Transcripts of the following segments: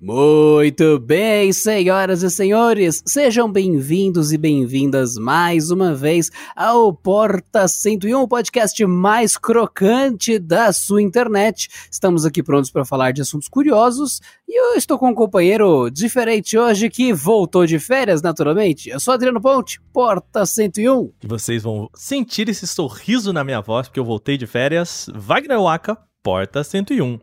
Muito bem, senhoras e senhores, sejam bem-vindos e bem-vindas mais uma vez ao Porta 101, podcast mais crocante da sua internet. Estamos aqui prontos para falar de assuntos curiosos e eu estou com um companheiro diferente hoje que voltou de férias, naturalmente. Eu sou Adriano Ponte, Porta 101. E vocês vão sentir esse sorriso na minha voz porque eu voltei de férias. Wagner Waka, Porta 101.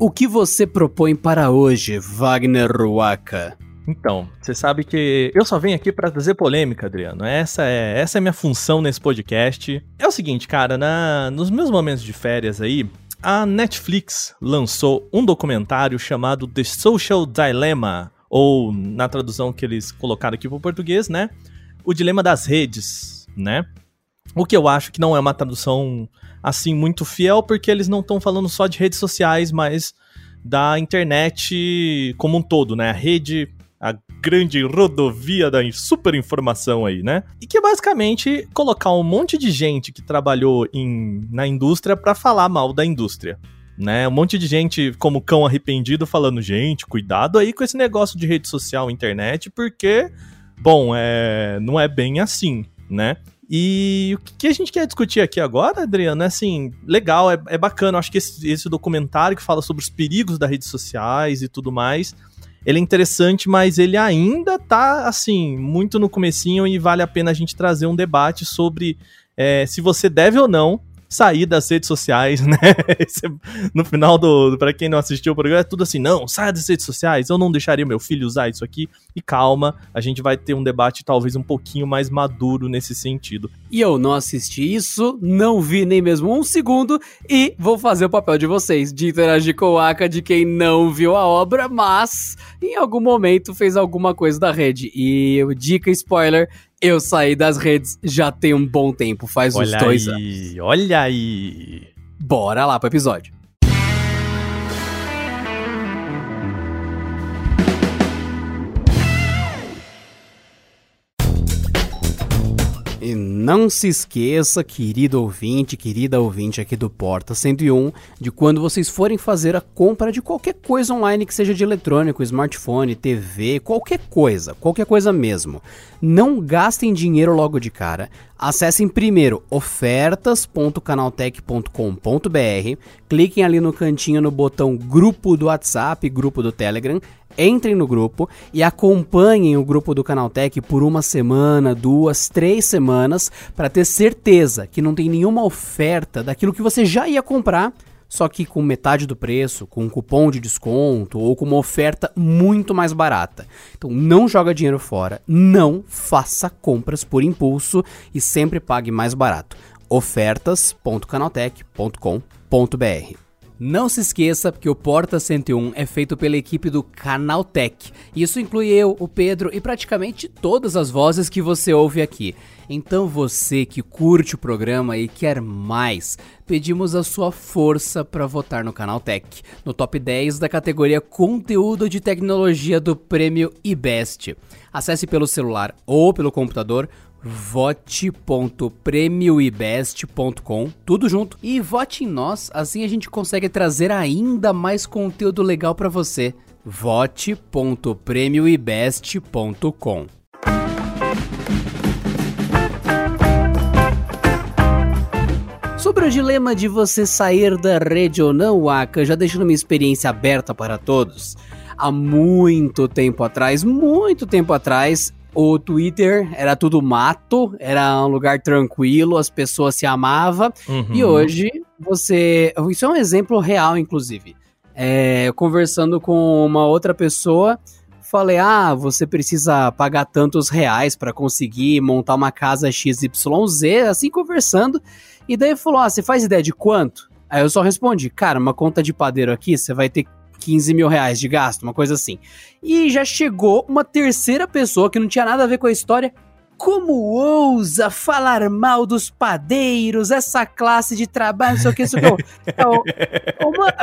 O que você propõe para hoje, Wagner Ruaka? Então, você sabe que eu só venho aqui para trazer polêmica, Adriano. Essa é essa é minha função nesse podcast. É o seguinte, cara, na, nos meus momentos de férias aí, a Netflix lançou um documentário chamado The Social Dilemma, ou na tradução que eles colocaram aqui para o português, né? O Dilema das Redes, né? O que eu acho que não é uma tradução assim muito fiel, porque eles não estão falando só de redes sociais, mas da internet como um todo, né? A rede, a grande rodovia da super informação aí, né? E que é basicamente colocar um monte de gente que trabalhou em, na indústria para falar mal da indústria. Né, um monte de gente como cão arrependido falando, gente, cuidado aí com esse negócio de rede social, internet, porque, bom, é, não é bem assim, né? E o que a gente quer discutir aqui agora, Adriano, é assim, legal, é, é bacana. Acho que esse, esse documentário que fala sobre os perigos das redes sociais e tudo mais, ele é interessante, mas ele ainda tá, assim, muito no comecinho e vale a pena a gente trazer um debate sobre é, se você deve ou não sair das redes sociais, né? Esse, no final do, para quem não assistiu o programa, é tudo assim, não, saia das redes sociais, eu não deixaria meu filho usar isso aqui. E calma, a gente vai ter um debate talvez um pouquinho mais maduro nesse sentido. E eu não assisti isso, não vi nem mesmo um segundo e vou fazer o papel de vocês, de interagir com o Aka de quem não viu a obra, mas em algum momento fez alguma coisa da rede. E dica spoiler, eu saí das redes já tem um bom tempo, faz olha uns dois aí, anos. Olha aí! Bora lá pro episódio. Não se esqueça, querido ouvinte, querida ouvinte aqui do Porta 101, de quando vocês forem fazer a compra de qualquer coisa online que seja de eletrônico, smartphone, TV, qualquer coisa, qualquer coisa mesmo. Não gastem dinheiro logo de cara. Acessem primeiro ofertas.canaltech.com.br, cliquem ali no cantinho no botão grupo do WhatsApp, grupo do Telegram, entrem no grupo e acompanhem o grupo do Canaltech por uma semana, duas, três semanas, para ter certeza que não tem nenhuma oferta daquilo que você já ia comprar, só que com metade do preço, com um cupom de desconto ou com uma oferta muito mais barata. Então não joga dinheiro fora, não faça compras por impulso e sempre pague mais barato. ofertas.canaltech.com.br não se esqueça que o Porta 101 é feito pela equipe do Canaltech. Isso inclui eu, o Pedro e praticamente todas as vozes que você ouve aqui. Então você que curte o programa e quer mais, pedimos a sua força para votar no Canaltech, no top 10 da categoria Conteúdo de Tecnologia do Prêmio IBEST. Acesse pelo celular ou pelo computador vote.premioibest.com, tudo junto. E vote em nós, assim a gente consegue trazer ainda mais conteúdo legal para você. vote.premioibest.com. Sobre o dilema de você sair da rede ou não, Aka, já deixando minha experiência aberta para todos. Há muito tempo atrás, muito tempo atrás, o Twitter era tudo mato, era um lugar tranquilo, as pessoas se amavam. Uhum. E hoje você. Isso é um exemplo real, inclusive. É, conversando com uma outra pessoa, falei: Ah, você precisa pagar tantos reais para conseguir montar uma casa XYZ, assim conversando. E daí falou: Ah, você faz ideia de quanto? Aí eu só respondi: Cara, uma conta de padeiro aqui, você vai ter 15 mil reais de gasto, uma coisa assim. E já chegou uma terceira pessoa que não tinha nada a ver com a história. como ousa falar mal dos padeiros, essa classe de trabalho, não sei o que, isso que. Eu,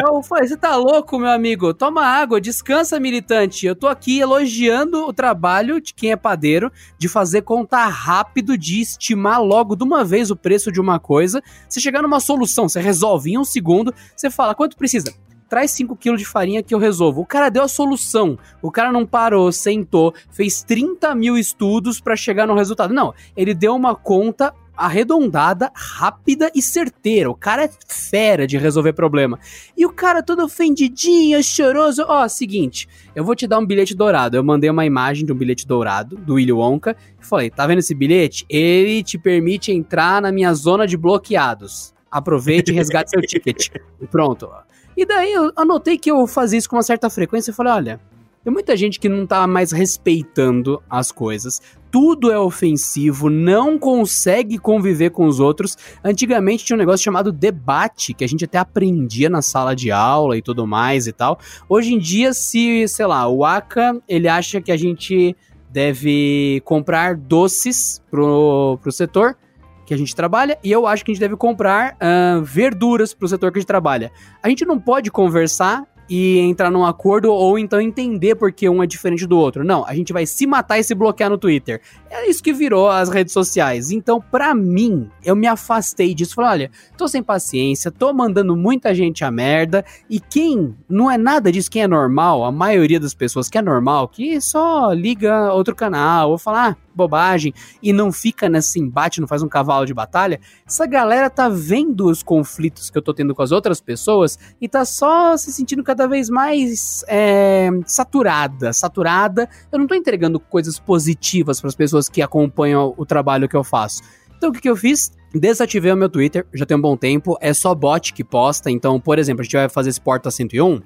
eu, falei, você tá louco, meu amigo? Toma água, descansa, militante. Eu tô aqui elogiando o trabalho de quem é padeiro, de fazer conta rápido, de estimar logo de uma vez o preço de uma coisa. Você chegar numa solução, você resolve em um segundo, você fala quanto precisa traz 5 quilos de farinha que eu resolvo. O cara deu a solução. O cara não parou, sentou, fez 30 mil estudos para chegar no resultado. Não, ele deu uma conta arredondada, rápida e certeira. O cara é fera de resolver problema. E o cara todo ofendidinho, choroso. Ó, oh, seguinte, eu vou te dar um bilhete dourado. Eu mandei uma imagem de um bilhete dourado do Willy Wonka e falei: tá vendo esse bilhete? Ele te permite entrar na minha zona de bloqueados. Aproveite e resgate seu ticket. E pronto. E daí eu anotei que eu fazia isso com uma certa frequência e falei: olha, tem muita gente que não tá mais respeitando as coisas. Tudo é ofensivo, não consegue conviver com os outros. Antigamente tinha um negócio chamado debate, que a gente até aprendia na sala de aula e tudo mais e tal. Hoje em dia, se, sei lá, o Aka, ele acha que a gente deve comprar doces pro, pro setor, que a gente trabalha e eu acho que a gente deve comprar uh, verduras para o setor que a gente trabalha. A gente não pode conversar e entrar num acordo ou então entender porque um é diferente do outro. Não, a gente vai se matar e se bloquear no Twitter. É isso que virou as redes sociais. Então, para mim, eu me afastei disso. Falei, olha, tô sem paciência, tô mandando muita gente a merda e quem não é nada disso, quem é normal, a maioria das pessoas que é normal, que só liga outro canal ou falar, ah, bobagem e não fica nesse embate, não faz um cavalo de batalha, essa galera tá vendo os conflitos que eu tô tendo com as outras pessoas e tá só se sentindo cada vez mais é, saturada, saturada. Eu não tô entregando coisas positivas para as pessoas que acompanham o trabalho que eu faço. Então o que, que eu fiz? Desativei o meu Twitter, já tem um bom tempo, é só bot que posta. Então, por exemplo, a gente vai fazer esse Porta 101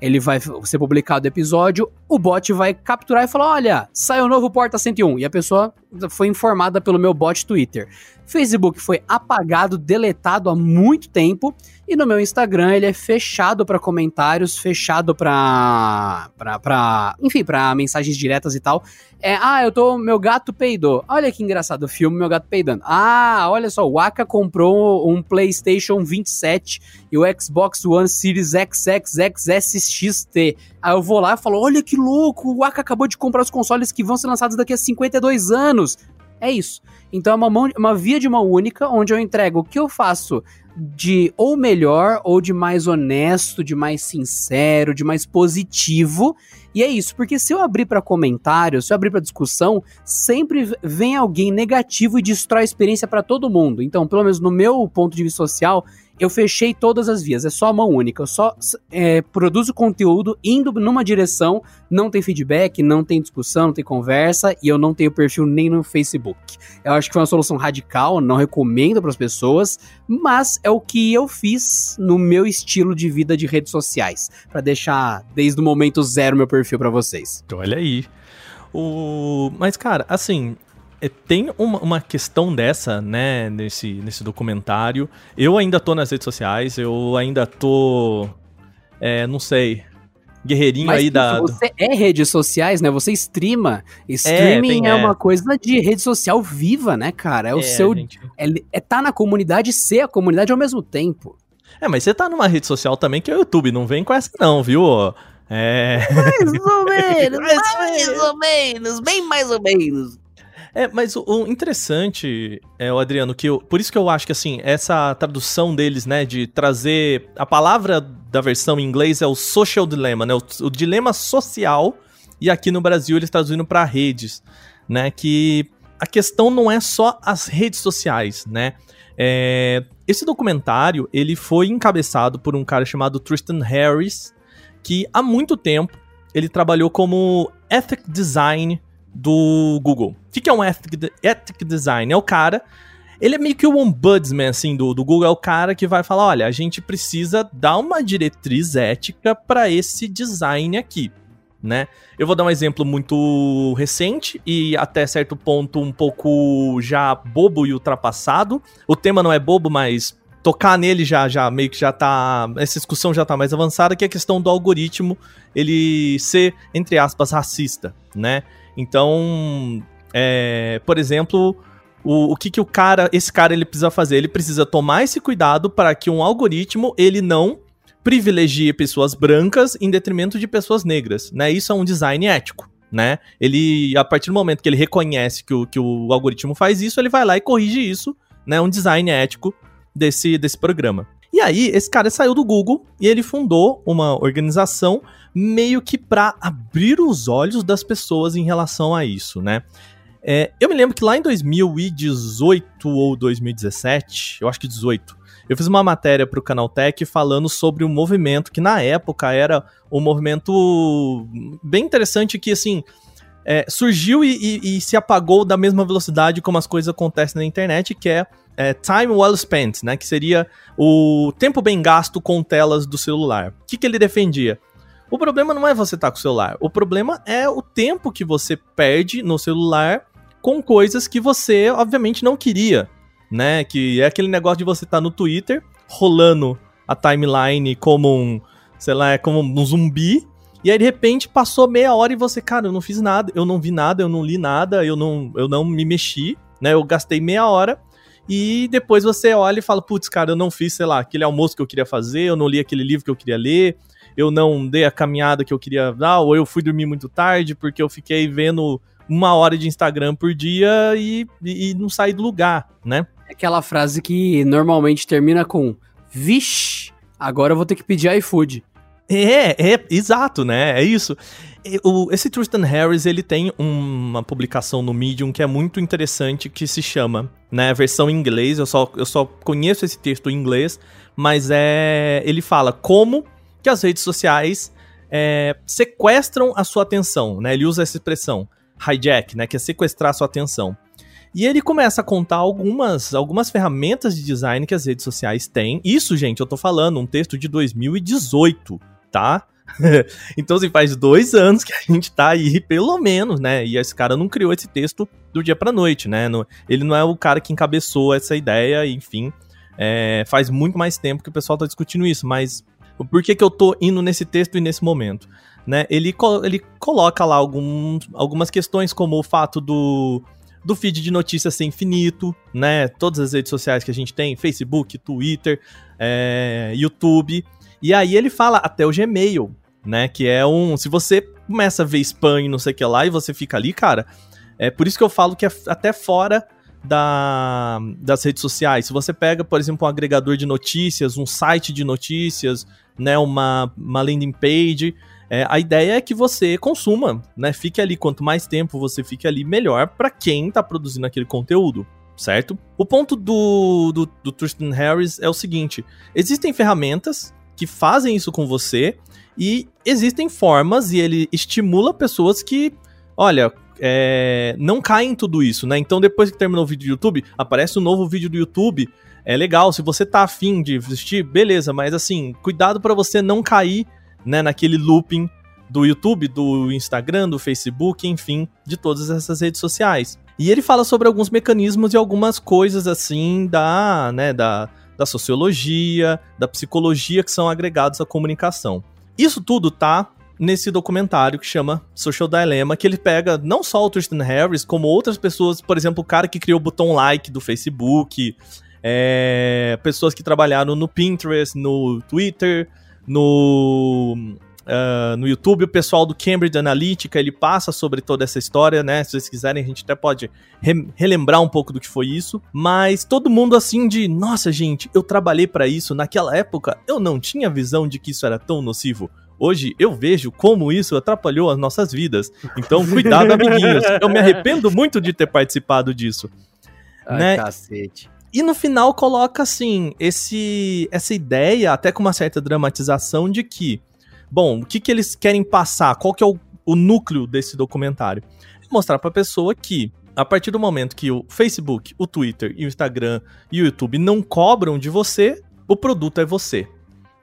ele vai ser publicado o episódio, o bot vai capturar e falar: olha, saiu o novo Porta 101. E a pessoa foi informada pelo meu bot Twitter. Facebook foi apagado, deletado há muito tempo. E no meu Instagram ele é fechado para comentários, fechado para para enfim, para mensagens diretas e tal. É, ah, eu tô meu gato peidou. Olha que engraçado o filme Meu Gato Peidando. Ah, olha só, o Aka comprou um PlayStation 27 e o Xbox One Series XXXSXT. Aí eu vou lá e falo: "Olha que louco, o Aka acabou de comprar os consoles que vão ser lançados daqui a 52 anos". É isso. Então é uma, mão, uma via de mão única onde eu entrego o que eu faço de ou melhor, ou de mais honesto, de mais sincero, de mais positivo. E é isso, porque se eu abrir para comentário, se eu abrir para discussão, sempre vem alguém negativo e destrói a experiência para todo mundo. Então, pelo menos no meu ponto de vista social, eu fechei todas as vias, é só mão única. Eu só é, produzo conteúdo indo numa direção, não tem feedback, não tem discussão, não tem conversa e eu não tenho perfil nem no Facebook. Eu acho que foi uma solução radical, não recomendo para as pessoas, mas é o que eu fiz no meu estilo de vida de redes sociais, para deixar desde o momento zero meu perfil para vocês. Olha aí. O... Mas, cara, assim, tem uma, uma, questão dessa, né, nesse, nesse documentário. Eu ainda tô nas redes sociais, eu ainda tô. É, não sei. Guerreirinho Mas aí da. Você é redes sociais, né? Você streama. Streaming é, é, uma coisa de rede social viva, né, cara? É o é, seu. Gente... É, é tá na comunidade e ser a comunidade ao mesmo tempo. É, mas você tá numa rede social também que é o YouTube, não vem com essa, não, viu? É. Mais ou menos, mais ou menos, bem mais ou menos. É, mas o, o, interessante, é, o Adriano, que eu, por isso que eu acho que assim, essa tradução deles, né, de trazer a palavra da versão em inglês é o social dilemma, né, o, o dilema social, e aqui no Brasil eles traduzindo para redes, né, que a questão não é só as redes sociais, né? É, esse documentário ele foi encabeçado por um cara chamado Tristan Harris, que há muito tempo ele trabalhou como ethic design do Google. O que é um ethic, ethic design? É o cara ele é meio que o ombudsman, assim, do, do Google. É o cara que vai falar: olha, a gente precisa dar uma diretriz ética para esse design aqui, né? Eu vou dar um exemplo muito recente e até certo ponto um pouco já bobo e ultrapassado. O tema não é bobo, mas tocar nele já, já meio que já tá. Essa discussão já tá mais avançada, que é a questão do algoritmo ele ser, entre aspas, racista, né? Então, é, por exemplo, o, o que, que o cara, esse cara, ele precisa fazer? Ele precisa tomar esse cuidado para que um algoritmo ele não privilegie pessoas brancas em detrimento de pessoas negras, né? Isso é um design ético, né? Ele, a partir do momento que ele reconhece que o, que o algoritmo faz isso, ele vai lá e corrige isso, né? Um design ético desse, desse programa. E aí, esse cara saiu do Google e ele fundou uma organização meio que para abrir os olhos das pessoas em relação a isso, né? É, eu me lembro que lá em 2018 ou 2017, eu acho que 18, eu fiz uma matéria para o Canaltech falando sobre um movimento que na época era um movimento bem interessante que assim é, surgiu e, e, e, se apagou da mesma velocidade como as coisas acontecem na internet, que é, é, time well spent, né? Que seria o tempo bem gasto com telas do celular. O que, que ele defendia? O problema não é você estar tá com o celular, o problema é o tempo que você perde no celular com coisas que você, obviamente, não queria, né? Que é aquele negócio de você estar tá no Twitter, rolando a timeline como um, sei lá, é como um zumbi, e aí de repente passou meia hora e você, cara, eu não fiz nada, eu não vi nada, eu não li nada, eu não, eu não me mexi, né? Eu gastei meia hora. E depois você olha e fala, putz, cara, eu não fiz, sei lá, aquele almoço que eu queria fazer, eu não li aquele livro que eu queria ler, eu não dei a caminhada que eu queria dar, ou eu fui dormir muito tarde porque eu fiquei vendo uma hora de Instagram por dia e, e, e não sair do lugar, né? É aquela frase que normalmente termina com Vixe, agora eu vou ter que pedir iFood. É, é, exato, né? É isso. O, esse Tristan Harris, ele tem uma publicação no Medium que é muito interessante, que se chama, né, versão em inglês, eu só, eu só conheço esse texto em inglês, mas é, ele fala como que as redes sociais é, sequestram a sua atenção, né? Ele usa essa expressão hijack, né, que é sequestrar sua atenção. E ele começa a contar algumas, algumas ferramentas de design que as redes sociais têm. Isso, gente, eu tô falando, um texto de 2018, tá? então, assim, faz dois anos que a gente tá aí, pelo menos, né? E esse cara não criou esse texto do dia pra noite, né? Ele não é o cara que encabeçou essa ideia, enfim. É, faz muito mais tempo que o pessoal tá discutindo isso, mas por que, que eu tô indo nesse texto e nesse momento? Né? Ele, ele coloca lá algum, algumas questões, como o fato do, do feed de notícias ser infinito, né? Todas as redes sociais que a gente tem, Facebook, Twitter, é, YouTube. E aí ele fala até o Gmail, né? Que é um. Se você começa a ver spam e não sei o que lá, e você fica ali, cara. É por isso que eu falo que é até fora da, das redes sociais. Se você pega, por exemplo, um agregador de notícias, um site de notícias, né? Uma, uma landing page é, a ideia é que você consuma, né? Fique ali, quanto mais tempo você fique ali, melhor para quem tá produzindo aquele conteúdo, certo? O ponto do, do, do Tristan Harris é o seguinte: existem ferramentas que fazem isso com você e existem formas e ele estimula pessoas que, olha, é, não caem em tudo isso, né? Então depois que terminou o vídeo do YouTube, aparece um novo vídeo do YouTube. É legal, se você tá afim de assistir, beleza, mas assim, cuidado para você não cair né, naquele looping do YouTube, do Instagram, do Facebook, enfim, de todas essas redes sociais. E ele fala sobre alguns mecanismos e algumas coisas assim da, né, da, da sociologia, da psicologia que são agregados à comunicação. Isso tudo tá nesse documentário que chama Social Dilemma, que ele pega não só o Tristan Harris, como outras pessoas, por exemplo, o cara que criou o botão like do Facebook, é, pessoas que trabalharam no Pinterest, no Twitter, no, uh, no YouTube, o pessoal do Cambridge Analytica, ele passa sobre toda essa história, né? Se vocês quiserem, a gente até pode re relembrar um pouco do que foi isso. Mas todo mundo assim de, nossa, gente, eu trabalhei para isso. Naquela época, eu não tinha visão de que isso era tão nocivo. Hoje eu vejo como isso atrapalhou as nossas vidas. Então, cuidado, amiguinhos. Eu me arrependo muito de ter participado disso. Ai, né? cacete. E no final coloca assim, esse essa ideia, até com uma certa dramatização de que, bom, o que, que eles querem passar? Qual que é o, o núcleo desse documentário? É mostrar para a pessoa que a partir do momento que o Facebook, o Twitter e o Instagram e o YouTube não cobram de você, o produto é você,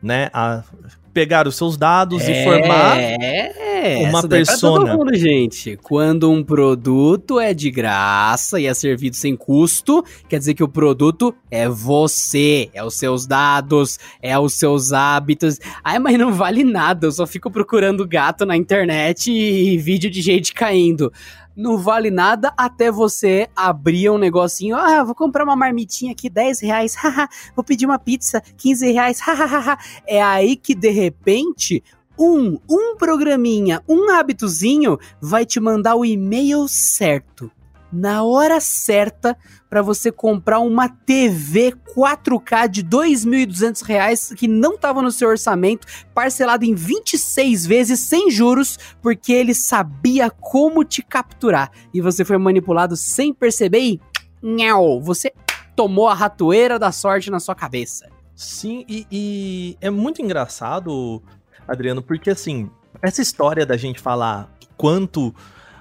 né? A, pegar os seus dados é, e formar é, uma persona. Todo mundo, gente. Quando um produto é de graça e é servido sem custo, quer dizer que o produto é você, é os seus dados, é os seus hábitos. Ai, mas não vale nada, eu só fico procurando gato na internet e vídeo de gente caindo. Não vale nada até você abrir um negocinho. Ah, vou comprar uma marmitinha aqui, 10 reais. vou pedir uma pizza, 15 reais. é aí que de repente um, um programinha, um hábitozinho vai te mandar o e-mail certo na hora certa para você comprar uma TV 4K de R$ 2.200 que não estava no seu orçamento, parcelado em 26 vezes sem juros, porque ele sabia como te capturar. E você foi manipulado sem perceber e nhau, você tomou a ratoeira da sorte na sua cabeça. Sim, e, e é muito engraçado, Adriano, porque assim, essa história da gente falar quanto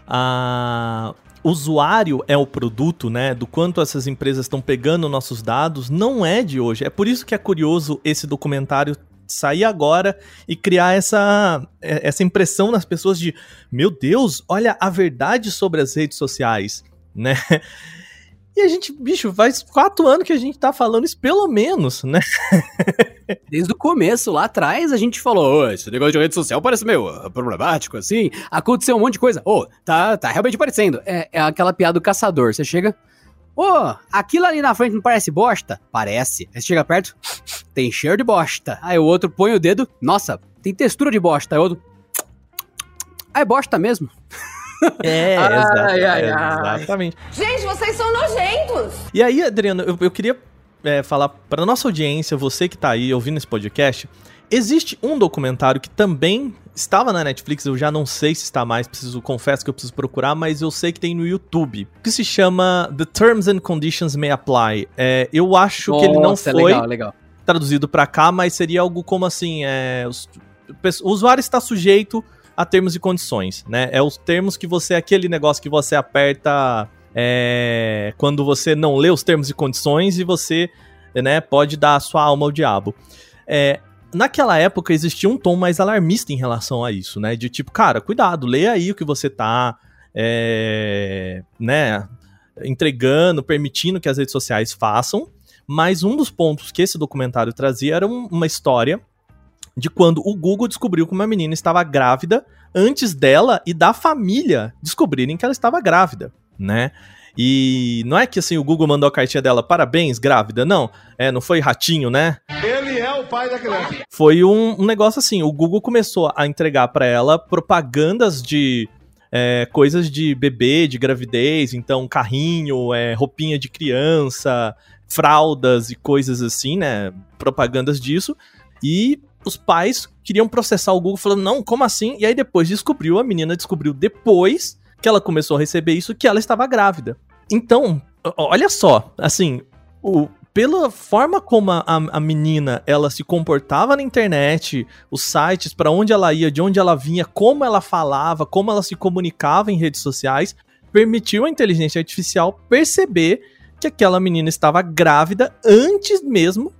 a usuário é o produto, né? Do quanto essas empresas estão pegando nossos dados, não é de hoje. É por isso que é curioso esse documentário sair agora e criar essa, é, essa impressão nas pessoas de meu Deus, olha a verdade sobre as redes sociais, né? E a gente, bicho, faz quatro anos que a gente tá falando isso, pelo menos, né? Desde o começo, lá atrás, a gente falou, esse negócio de rede social parece meio uh, problemático, assim. Aconteceu um monte de coisa. Ô, oh, tá, tá realmente parecendo. É, é aquela piada do caçador. Você chega, Ô, oh, aquilo ali na frente não parece bosta? Parece. Aí você chega perto, tem cheiro de bosta. Aí o outro põe o dedo, nossa, tem textura de bosta. Aí o outro, ah, é bosta mesmo. É, ai, ai, ai. exatamente. Gente, vocês são nojentos! E aí, Adriano, eu, eu queria é, falar para nossa audiência, você que tá aí ouvindo esse podcast, existe um documentário que também estava na Netflix, eu já não sei se está mais, preciso, confesso que eu preciso procurar, mas eu sei que tem no YouTube, que se chama The Terms and Conditions May Apply. É, eu acho Nossa, que ele não foi legal, legal. traduzido para cá, mas seria algo como assim, é, o usuário está sujeito a termos e condições, né? É os termos que você, aquele negócio que você aperta é, quando você não lê os termos e condições e você, né, pode dar a sua alma ao diabo. É, naquela época existia um tom mais alarmista em relação a isso, né? De tipo, cara, cuidado, lê aí o que você tá, é, né, entregando, permitindo que as redes sociais façam. Mas um dos pontos que esse documentário trazia era um, uma história de quando o Google descobriu que uma menina estava grávida antes dela e da família descobrirem que ela estava grávida, né? E não é que assim o Google mandou a cartinha dela, parabéns, grávida, não. É, não foi ratinho, né? Ele é o pai da criança. Foi um, um negócio assim, o Google começou a entregar para ela propagandas de é, coisas de bebê, de gravidez, então carrinho, é, roupinha de criança, fraldas e coisas assim, né? Propagandas disso. E os pais queriam processar o Google falando, não, como assim? E aí depois descobriu, a menina descobriu depois que ela começou a receber isso, que ela estava grávida. Então, olha só, assim, o, pela forma como a, a menina ela se comportava na internet, os sites, para onde ela ia, de onde ela vinha, como ela falava, como ela se comunicava em redes sociais, permitiu a inteligência artificial perceber que aquela menina estava grávida antes mesmo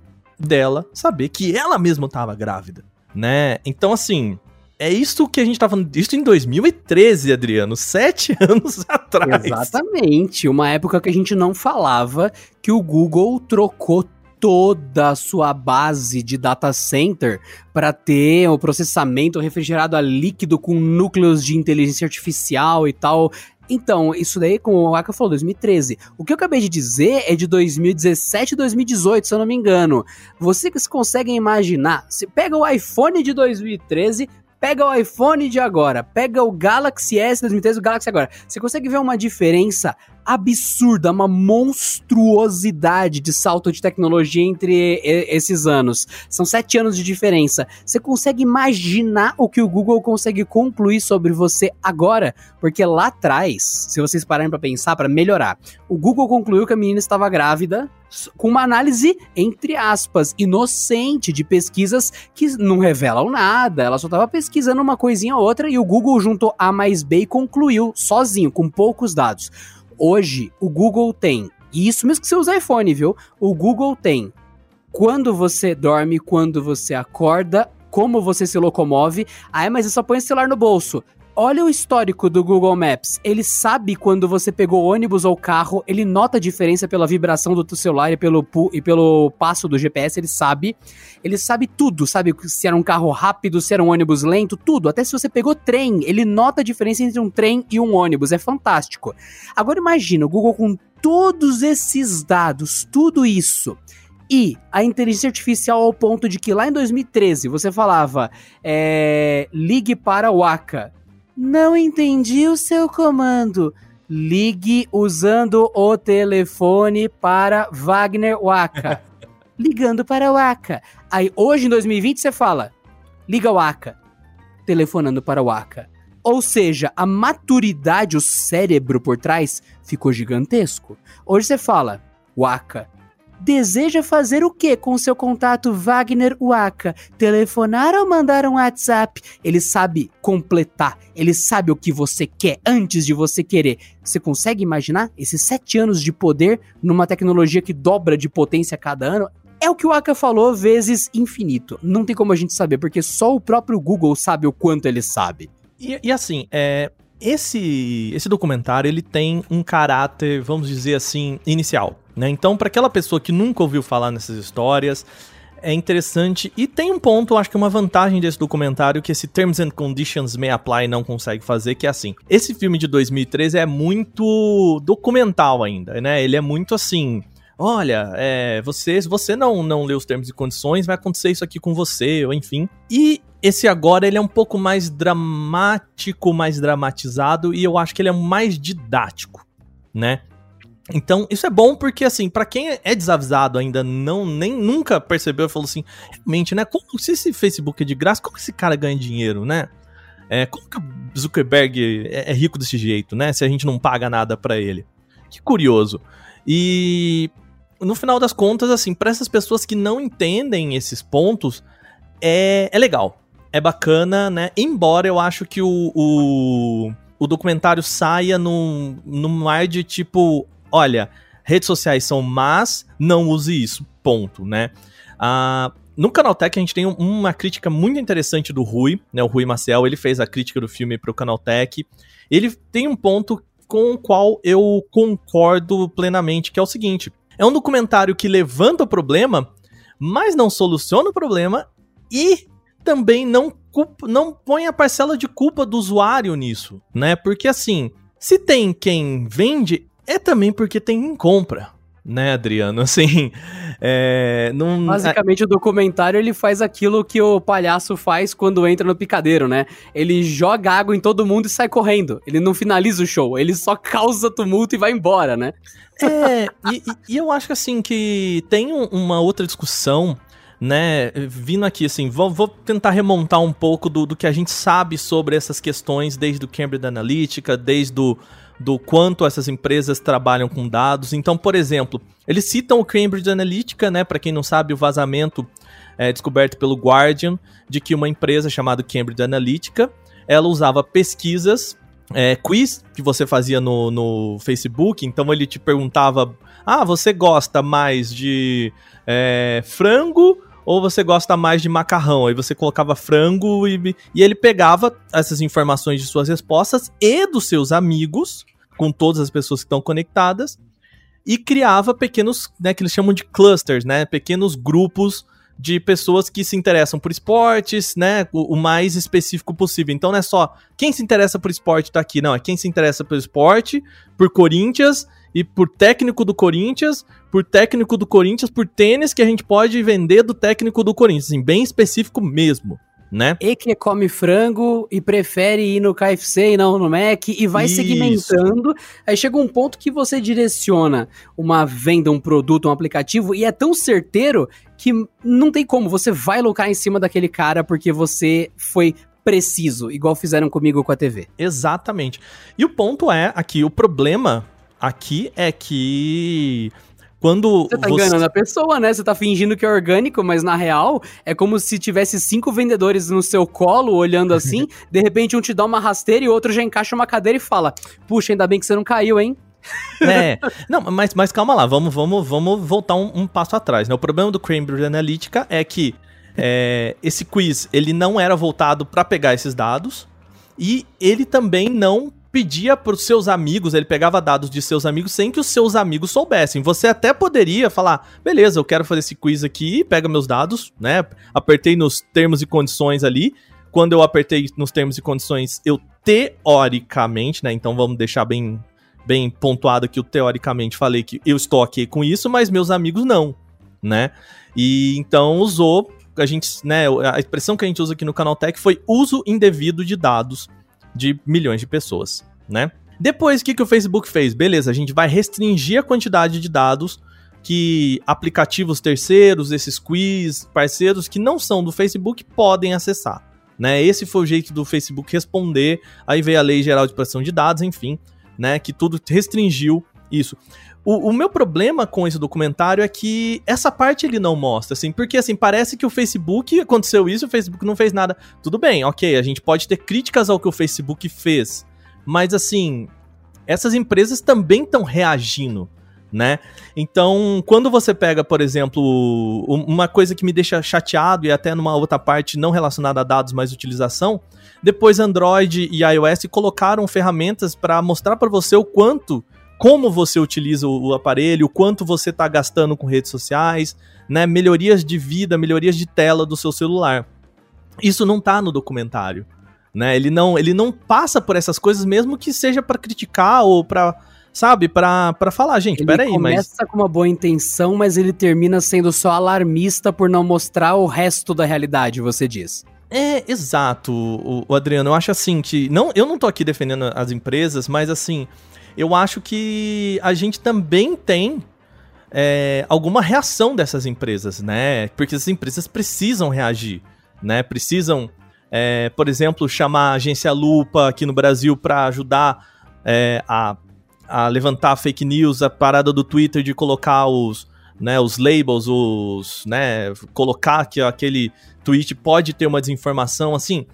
dela saber que ela mesma estava grávida, né? Então, assim, é isso que a gente tá falando, isso em 2013, Adriano, sete anos atrás. Exatamente, uma época que a gente não falava que o Google trocou toda a sua base de data center para ter o processamento refrigerado a líquido com núcleos de inteligência artificial e tal. Então, isso daí, como o Aka falou, 2013. O que eu acabei de dizer é de 2017 e 2018, se eu não me engano. Vocês conseguem imaginar? Se pega o iPhone de 2013, pega o iPhone de agora, pega o Galaxy S 2013 e o Galaxy agora. Você consegue ver uma diferença absurda, uma monstruosidade de salto de tecnologia entre esses anos. São sete anos de diferença. Você consegue imaginar o que o Google consegue concluir sobre você agora? Porque lá atrás, se vocês pararem para pensar, para melhorar, o Google concluiu que a menina estava grávida com uma análise, entre aspas, inocente de pesquisas que não revelam nada. Ela só estava pesquisando uma coisinha ou outra e o Google juntou A mais B e concluiu sozinho, com poucos dados. Hoje, o Google tem, e isso mesmo que você usa iPhone, viu? O Google tem quando você dorme, quando você acorda, como você se locomove. Ah, mas eu só põe o celular no bolso. Olha o histórico do Google Maps. Ele sabe quando você pegou ônibus ou carro, ele nota a diferença pela vibração do teu celular e pelo, e pelo passo do GPS, ele sabe. Ele sabe tudo, sabe se era um carro rápido, se era um ônibus lento, tudo. Até se você pegou trem, ele nota a diferença entre um trem e um ônibus. É fantástico. Agora imagina o Google com todos esses dados, tudo isso. E a inteligência artificial ao ponto de que lá em 2013 você falava é, ligue para o Waka não entendi o seu comando. Ligue usando o telefone para Wagner Waka. Ligando para o Waka. Aí hoje em 2020 você fala: liga o Waka. Telefonando para o Waka. Ou seja, a maturidade, o cérebro por trás ficou gigantesco. Hoje você fala: Waka, Deseja fazer o que com seu contato Wagner Waka? Telefonar ou mandar um WhatsApp? Ele sabe completar, ele sabe o que você quer antes de você querer. Você consegue imaginar esses sete anos de poder numa tecnologia que dobra de potência cada ano? É o que o Aka falou vezes infinito. Não tem como a gente saber, porque só o próprio Google sabe o quanto ele sabe. E, e assim, é, esse, esse documentário ele tem um caráter, vamos dizer assim, inicial. Né? Então, para aquela pessoa que nunca ouviu falar nessas histórias, é interessante. E tem um ponto, acho que uma vantagem desse documentário que esse Terms and Conditions May Apply não consegue fazer, que é assim. Esse filme de 2013 é muito documental ainda, né? Ele é muito assim. Olha, é, você, você não, não lê os termos e condições, vai acontecer isso aqui com você, ou enfim. E esse agora ele é um pouco mais dramático, mais dramatizado, e eu acho que ele é mais didático, né? Então, isso é bom porque, assim, para quem é desavisado ainda, não nem nunca percebeu, falou assim, realmente, né? Como, se esse Facebook é de graça, como esse cara ganha dinheiro, né? É, como que o Zuckerberg é, é rico desse jeito, né? Se a gente não paga nada para ele. Que curioso. E no final das contas, assim, para essas pessoas que não entendem esses pontos, é, é legal. É bacana, né? Embora eu acho que o, o, o documentário saia num, num ar de tipo, olha, redes sociais são más, não use isso, ponto, né? Ah, no Canaltech a gente tem uma crítica muito interessante do Rui, né? O Rui Maciel, ele fez a crítica do filme pro Canaltech. Ele tem um ponto com o qual eu concordo plenamente, que é o seguinte: é um documentário que levanta o problema, mas não soluciona o problema e também não culpa, não põe a parcela de culpa do usuário nisso, né? Porque assim, se tem quem vende, é também porque tem compra, né, Adriano? Assim, é, não, Basicamente, o documentário ele faz aquilo que o palhaço faz quando entra no picadeiro, né? Ele joga água em todo mundo e sai correndo. Ele não finaliza o show, ele só causa tumulto e vai embora, né? É, e, e, eu acho que assim, que tem uma outra discussão né, vindo aqui, assim, vou, vou, tentar remontar um pouco do, do que a gente sabe sobre essas questões desde o Cambridge Analytica, desde o do quanto essas empresas trabalham com dados. Então, por exemplo, eles citam o Cambridge Analytica, né? Para quem não sabe, o vazamento é, descoberto pelo Guardian de que uma empresa chamada Cambridge Analytica ela usava pesquisas, é, quiz que você fazia no, no Facebook. Então ele te perguntava: ah, você gosta mais de é, frango ou você gosta mais de macarrão? Aí você colocava frango e, e ele pegava essas informações de suas respostas e dos seus amigos, com todas as pessoas que estão conectadas, e criava pequenos, né, que eles chamam de clusters, né, pequenos grupos de pessoas que se interessam por esportes, né, o, o, mais específico possível. Então não é só quem se interessa por esporte tá aqui, não, é quem se interessa por esporte, por Corinthians e por técnico do Corinthians, por técnico do Corinthians, por tênis que a gente pode vender do técnico do Corinthians, assim, bem específico mesmo. Né? E que come frango e prefere ir no KFC e não no Mac e vai Isso. segmentando. Aí chega um ponto que você direciona uma venda, um produto, um aplicativo e é tão certeiro que não tem como. Você vai lucrar em cima daquele cara porque você foi preciso, igual fizeram comigo com a TV. Exatamente. E o ponto é aqui, o problema aqui é que quando você tá você... enganando a pessoa, né? Você tá fingindo que é orgânico, mas na real é como se tivesse cinco vendedores no seu colo olhando assim, de repente um te dá uma rasteira e o outro já encaixa uma cadeira e fala: "Puxa, ainda bem que você não caiu, hein?" É, não, mas, mas calma lá, vamos, vamos, vamos voltar um, um passo atrás, né? O problema do Cambridge Analytica é que é, esse quiz ele não era voltado para pegar esses dados, E ele também não pedia para os seus amigos, ele pegava dados de seus amigos sem que os seus amigos soubessem. Você até poderia falar, beleza, eu quero fazer esse quiz aqui, pega meus dados, né? Apertei nos termos e condições ali. Quando eu apertei nos termos e condições, eu teoricamente, né? Então vamos deixar bem bem pontuado que eu teoricamente falei que eu estou aqui com isso, mas meus amigos não, né? E então usou a gente, né, a expressão que a gente usa aqui no Canaltech foi uso indevido de dados de milhões de pessoas, né? Depois, o que, que o Facebook fez? Beleza, a gente vai restringir a quantidade de dados que aplicativos terceiros, esses quiz, parceiros que não são do Facebook podem acessar. Né? Esse foi o jeito do Facebook responder. Aí veio a Lei Geral de Proteção de Dados, enfim, né? Que tudo restringiu isso. O, o, meu problema com esse documentário é que essa parte ele não mostra, assim, porque assim, parece que o Facebook aconteceu isso, o Facebook não fez nada. Tudo bem, ok, a gente pode ter críticas ao que o Facebook fez, mas assim, essas empresas também estão reagindo, né? Então, quando você pega, por exemplo, uma coisa que me deixa chateado e até numa outra parte não relacionada a dados, mas utilização, depois Android e iOS colocaram ferramentas para mostrar para você o quanto como você utiliza o, o aparelho, o quanto você está gastando com redes sociais, né? Melhorias de vida, melhorias de tela do seu celular. Isso não tá no documentário, né? Ele não, ele não passa por essas coisas mesmo que seja para criticar ou para sabe, para falar, gente, ele peraí, mas... Ele começa com uma boa intenção, mas ele termina sendo só alarmista por não mostrar o resto da realidade, você diz. É, exato, o, o Adriano, eu acho assim que, não, eu não tô aqui defendendo as empresas, mas assim, eu acho que a gente também tem é, alguma reação dessas empresas, né? Porque as empresas precisam reagir, né? Precisam, é, por exemplo, chamar a agência Lupa aqui no Brasil para ajudar é, a, a levantar fake news, a parada do Twitter de colocar os, né, os labels, os, né, colocar que aquele tweet pode ter uma desinformação, assim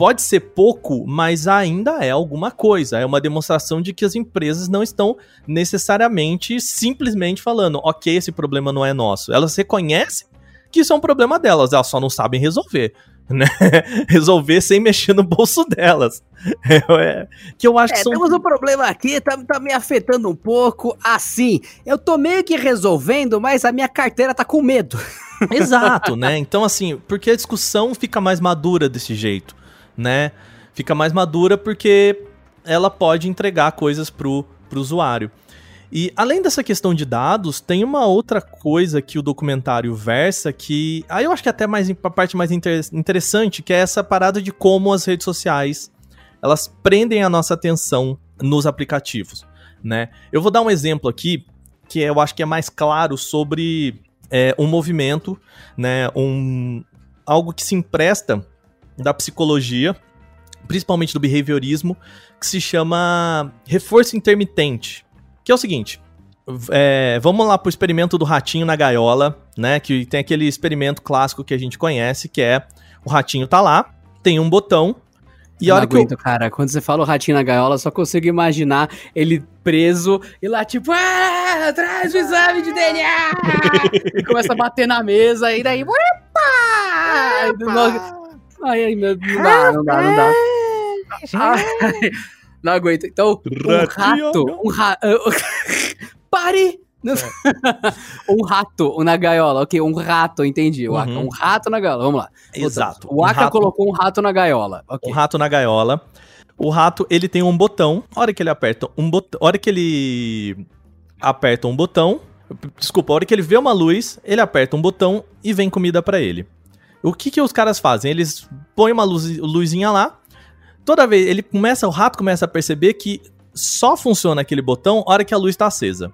pode ser pouco, mas ainda é alguma coisa. É uma demonstração de que as empresas não estão necessariamente simplesmente falando, ok, esse problema não é nosso. Elas reconhecem que isso é um problema delas, elas só não sabem resolver. Né? resolver sem mexer no bolso delas. É, que eu acho é, que são... Temos um problema aqui, tá, tá me afetando um pouco. Assim, eu tô meio que resolvendo, mas a minha carteira tá com medo. Exato, né? Então, assim, porque a discussão fica mais madura desse jeito né? Fica mais madura porque ela pode entregar coisas pro, pro usuário. E além dessa questão de dados, tem uma outra coisa que o documentário versa que. Aí eu acho que é até mais a parte mais inter interessante, que é essa parada de como as redes sociais elas prendem a nossa atenção nos aplicativos. Né? Eu vou dar um exemplo aqui que eu acho que é mais claro sobre é, um movimento, né? Um, algo que se empresta da psicologia, principalmente do behaviorismo, que se chama reforço intermitente. Que é o seguinte: é, vamos lá pro experimento do ratinho na gaiola, né? Que tem aquele experimento clássico que a gente conhece, que é o ratinho tá lá, tem um botão. E a hora aguento, que eu... cara, quando você fala o ratinho na gaiola, só consigo imaginar ele preso e lá, tipo, ah, traz o exame de DNA! e começa a bater na mesa, e daí, Uepa! Ai, ai, meu Deus. Não dá, não dá, não dá. Ai, não aguento. Então, um rato. Um rato. Pare! É. um rato na gaiola, ok, um rato, entendi. Uhum. Um rato na gaiola, vamos lá. Exato. O Aka um rato... colocou um rato na gaiola. Okay. Um rato na gaiola. O rato, ele tem um botão. A hora que ele aperta um botão. A hora que ele aperta um botão. Desculpa, a hora que ele vê uma luz, ele aperta um botão e vem comida para ele. O que que os caras fazem? Eles põem uma luz, luzinha lá. Toda vez ele começa, o rato começa a perceber que só funciona aquele botão a hora que a luz está acesa.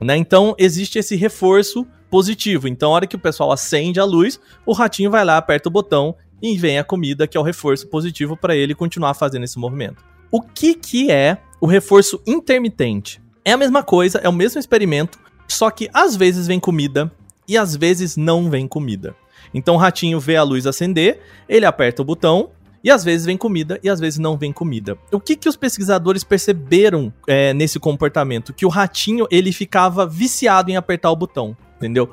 Né? Então existe esse reforço positivo. Então, a hora que o pessoal acende a luz, o ratinho vai lá, aperta o botão e vem a comida, que é o reforço positivo para ele continuar fazendo esse movimento. O que, que é o reforço intermitente? É a mesma coisa, é o mesmo experimento, só que às vezes vem comida e às vezes não vem comida. Então o ratinho vê a luz acender, ele aperta o botão e às vezes vem comida e às vezes não vem comida. O que, que os pesquisadores perceberam é, nesse comportamento? Que o ratinho ele ficava viciado em apertar o botão, entendeu?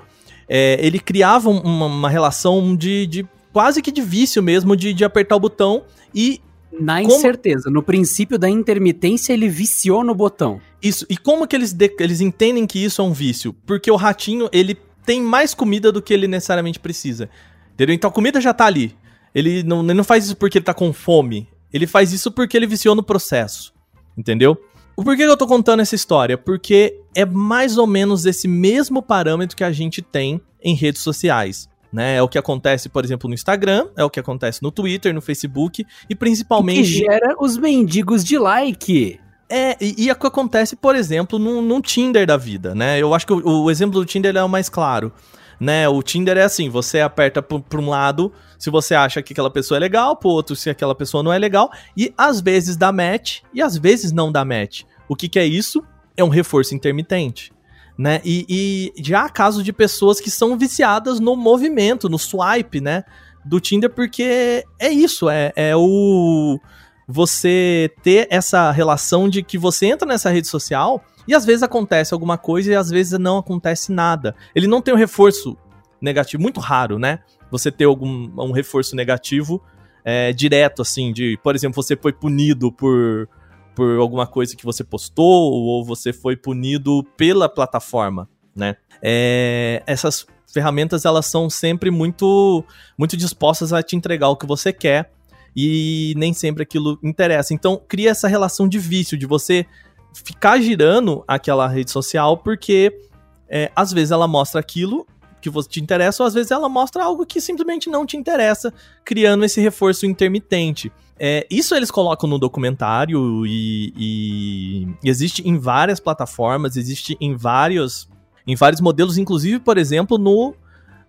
É, ele criava uma, uma relação de, de, quase que de vício mesmo de, de apertar o botão e Na incerteza, no princípio da intermitência, ele viciou no botão. Isso. E como que eles, de, eles entendem que isso é um vício? Porque o ratinho, ele tem mais comida do que ele necessariamente precisa. Entendeu? Então a comida já tá ali. Ele não, ele não faz isso porque ele tá com fome. Ele faz isso porque ele viciou no processo. Entendeu? O porquê que eu tô contando essa história? Porque é mais ou menos esse mesmo parâmetro que a gente tem em redes sociais. Né? É o que acontece, por exemplo, no Instagram, é o que acontece no Twitter, no Facebook e principalmente. Que gera os mendigos de like. É, e, e é o que acontece, por exemplo, num, num Tinder da vida, né? Eu acho que o, o exemplo do Tinder é o mais claro. Né, o Tinder é assim, você aperta para um lado se você acha que aquela pessoa é legal, pro outro se aquela pessoa não é legal, e às vezes dá match e às vezes não dá match. O que, que é isso? É um reforço intermitente né? E, e, já há casos de pessoas que são viciadas no movimento, no swipe, né? Do Tinder, porque é isso, é, é o. Você ter essa relação de que você entra nessa rede social e às vezes acontece alguma coisa e às vezes não acontece nada. Ele não tem um reforço negativo, muito raro, né? Você ter algum um reforço negativo é, direto, assim, de, por exemplo, você foi punido por por alguma coisa que você postou ou você foi punido pela plataforma, né? É, essas ferramentas elas são sempre muito muito dispostas a te entregar o que você quer e nem sempre aquilo interessa. Então cria essa relação de vício de você ficar girando aquela rede social porque é, às vezes ela mostra aquilo que você te interessa ou às vezes ela mostra algo que simplesmente não te interessa, criando esse reforço intermitente. É, isso eles colocam no documentário e, e, e, existe em várias plataformas, existe em vários, em vários modelos, inclusive, por exemplo, no,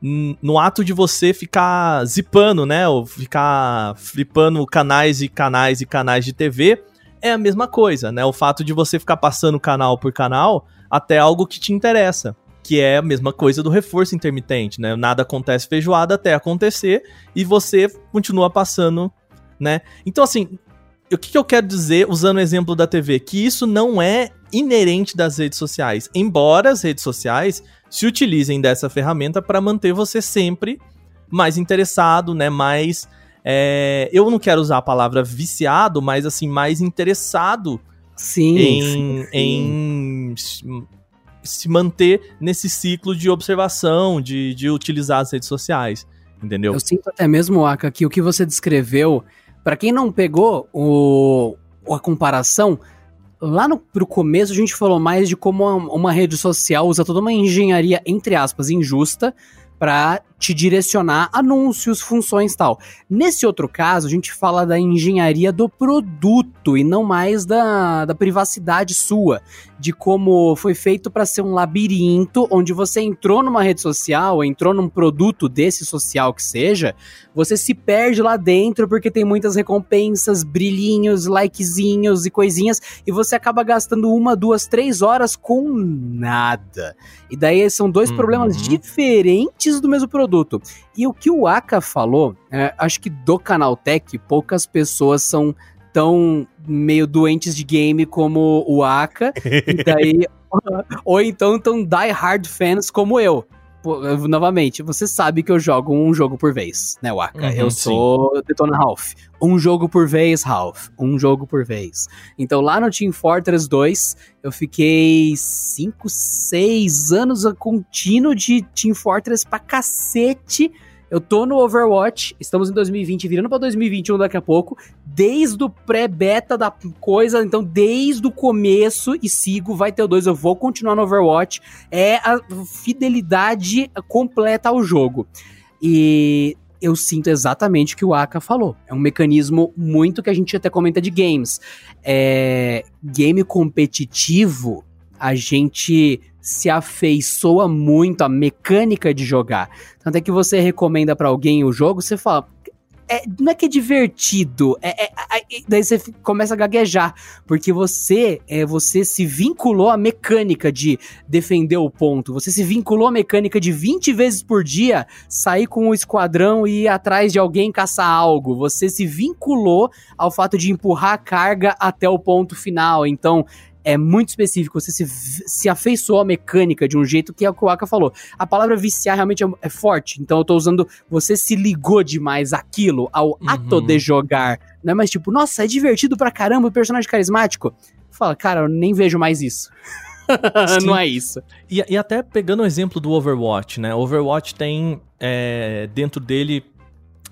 no ato de você ficar zipando, né? Ou ficar flipando canais e canais e canais de TV, é a mesma coisa, né? O fato de você ficar passando canal por canal até algo que te interessa. Que é a mesma coisa do reforço intermitente, né? Nada acontece feijoada até acontecer e você continua passando né? Então, assim, o que, que eu quero dizer usando o exemplo da TV? Que isso não é inerente das redes sociais, embora as redes sociais se utilizem dessa ferramenta para manter você sempre mais interessado, né? Mais. É, eu não quero usar a palavra viciado, mas assim, mais interessado sim, em, sim, sim. em se manter nesse ciclo de observação, de, de utilizar as redes sociais. Entendeu? Eu sinto até mesmo, Aka, que o que você descreveu para quem não pegou o, a comparação, lá no pro começo a gente falou mais de como uma, uma rede social usa toda uma engenharia, entre aspas, injusta para te direcionar anúncios, funções tal. Nesse outro caso, a gente fala da engenharia do produto e não mais da, da privacidade sua, de como foi feito para ser um labirinto onde você entrou numa rede social, entrou num produto desse social que seja, você se perde lá dentro porque tem muitas recompensas, brilhinhos, likezinhos e coisinhas e você acaba gastando uma, duas, três horas com nada. E daí são dois uhum. problemas diferentes do mesmo produto produto. E o que o Aka falou, é, acho que do Canaltech, poucas pessoas são tão meio doentes de game como o Aka, e daí, ou então tão die hard fans como eu novamente, você sabe que eu jogo um jogo por vez, né, Waka? Uhum, eu sou sim. Detona Ralph. Um jogo por vez, Ralph. Um jogo por vez. Então lá no Team Fortress 2, eu fiquei 5, 6 anos contínuo de Team Fortress pra cacete eu tô no Overwatch, estamos em 2020, virando para 2021 daqui a pouco, desde o pré-beta da coisa, então desde o começo e sigo, vai ter o 2, eu vou continuar no Overwatch. É a fidelidade completa ao jogo. E eu sinto exatamente o que o Aka falou. É um mecanismo muito que a gente até comenta de games. É, game competitivo, a gente se afeiçoa muito à mecânica de jogar. Tanto é que você recomenda para alguém o jogo, você fala, é, não é que é divertido, é, é, daí você começa a gaguejar, porque você é, você se vinculou à mecânica de defender o ponto, você se vinculou à mecânica de 20 vezes por dia sair com o esquadrão e ir atrás de alguém caçar algo, você se vinculou ao fato de empurrar a carga até o ponto final, então é muito específico, você se, se afeiçoou à mecânica de um jeito que é o que o Aka falou. A palavra viciar realmente é, é forte, então eu tô usando você se ligou demais àquilo, ao uhum. ato de jogar. Não é mais tipo, nossa, é divertido pra caramba, o personagem carismático. Fala, cara, eu nem vejo mais isso. não é isso. E, e, até pegando o exemplo do Overwatch, né? Overwatch tem é, dentro dele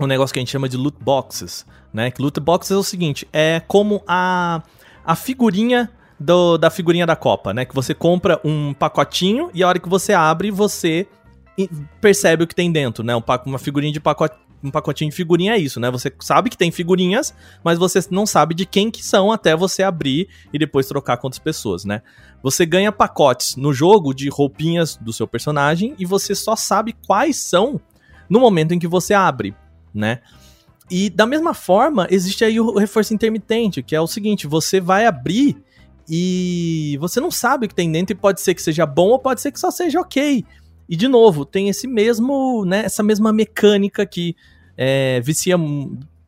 um negócio que a gente chama de loot boxes, né? Que loot boxes é o seguinte, é como a, a figurinha do, da figurinha da Copa, né? Que você compra um pacotinho e a hora que você abre, você percebe o que tem dentro, né? Um, uma figurinha de pacote, um pacotinho de figurinha é isso, né? Você sabe que tem figurinhas, mas você não sabe de quem que são até você abrir e depois trocar com outras pessoas, né? Você ganha pacotes no jogo de roupinhas do seu personagem e você só sabe quais são no momento em que você abre, né? E da mesma forma, existe aí o reforço intermitente, que é o seguinte, você vai abrir e você não sabe o que tem dentro e pode ser que seja bom ou pode ser que só seja ok. E de novo, tem esse mesmo, né, essa mesma mecânica que é, vicia,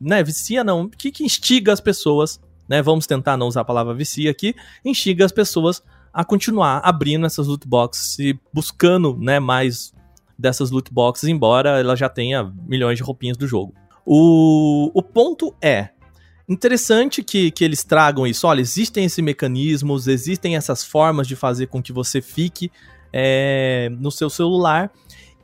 né, vicia não, que, que instiga as pessoas, né, vamos tentar não usar a palavra vicia aqui, instiga as pessoas a continuar abrindo essas loot boxes e buscando, né, mais dessas loot boxes, embora ela já tenha milhões de roupinhas do jogo. O, o ponto é, interessante que, que eles tragam isso. Olha, existem esses mecanismos, existem essas formas de fazer com que você fique é, no seu celular.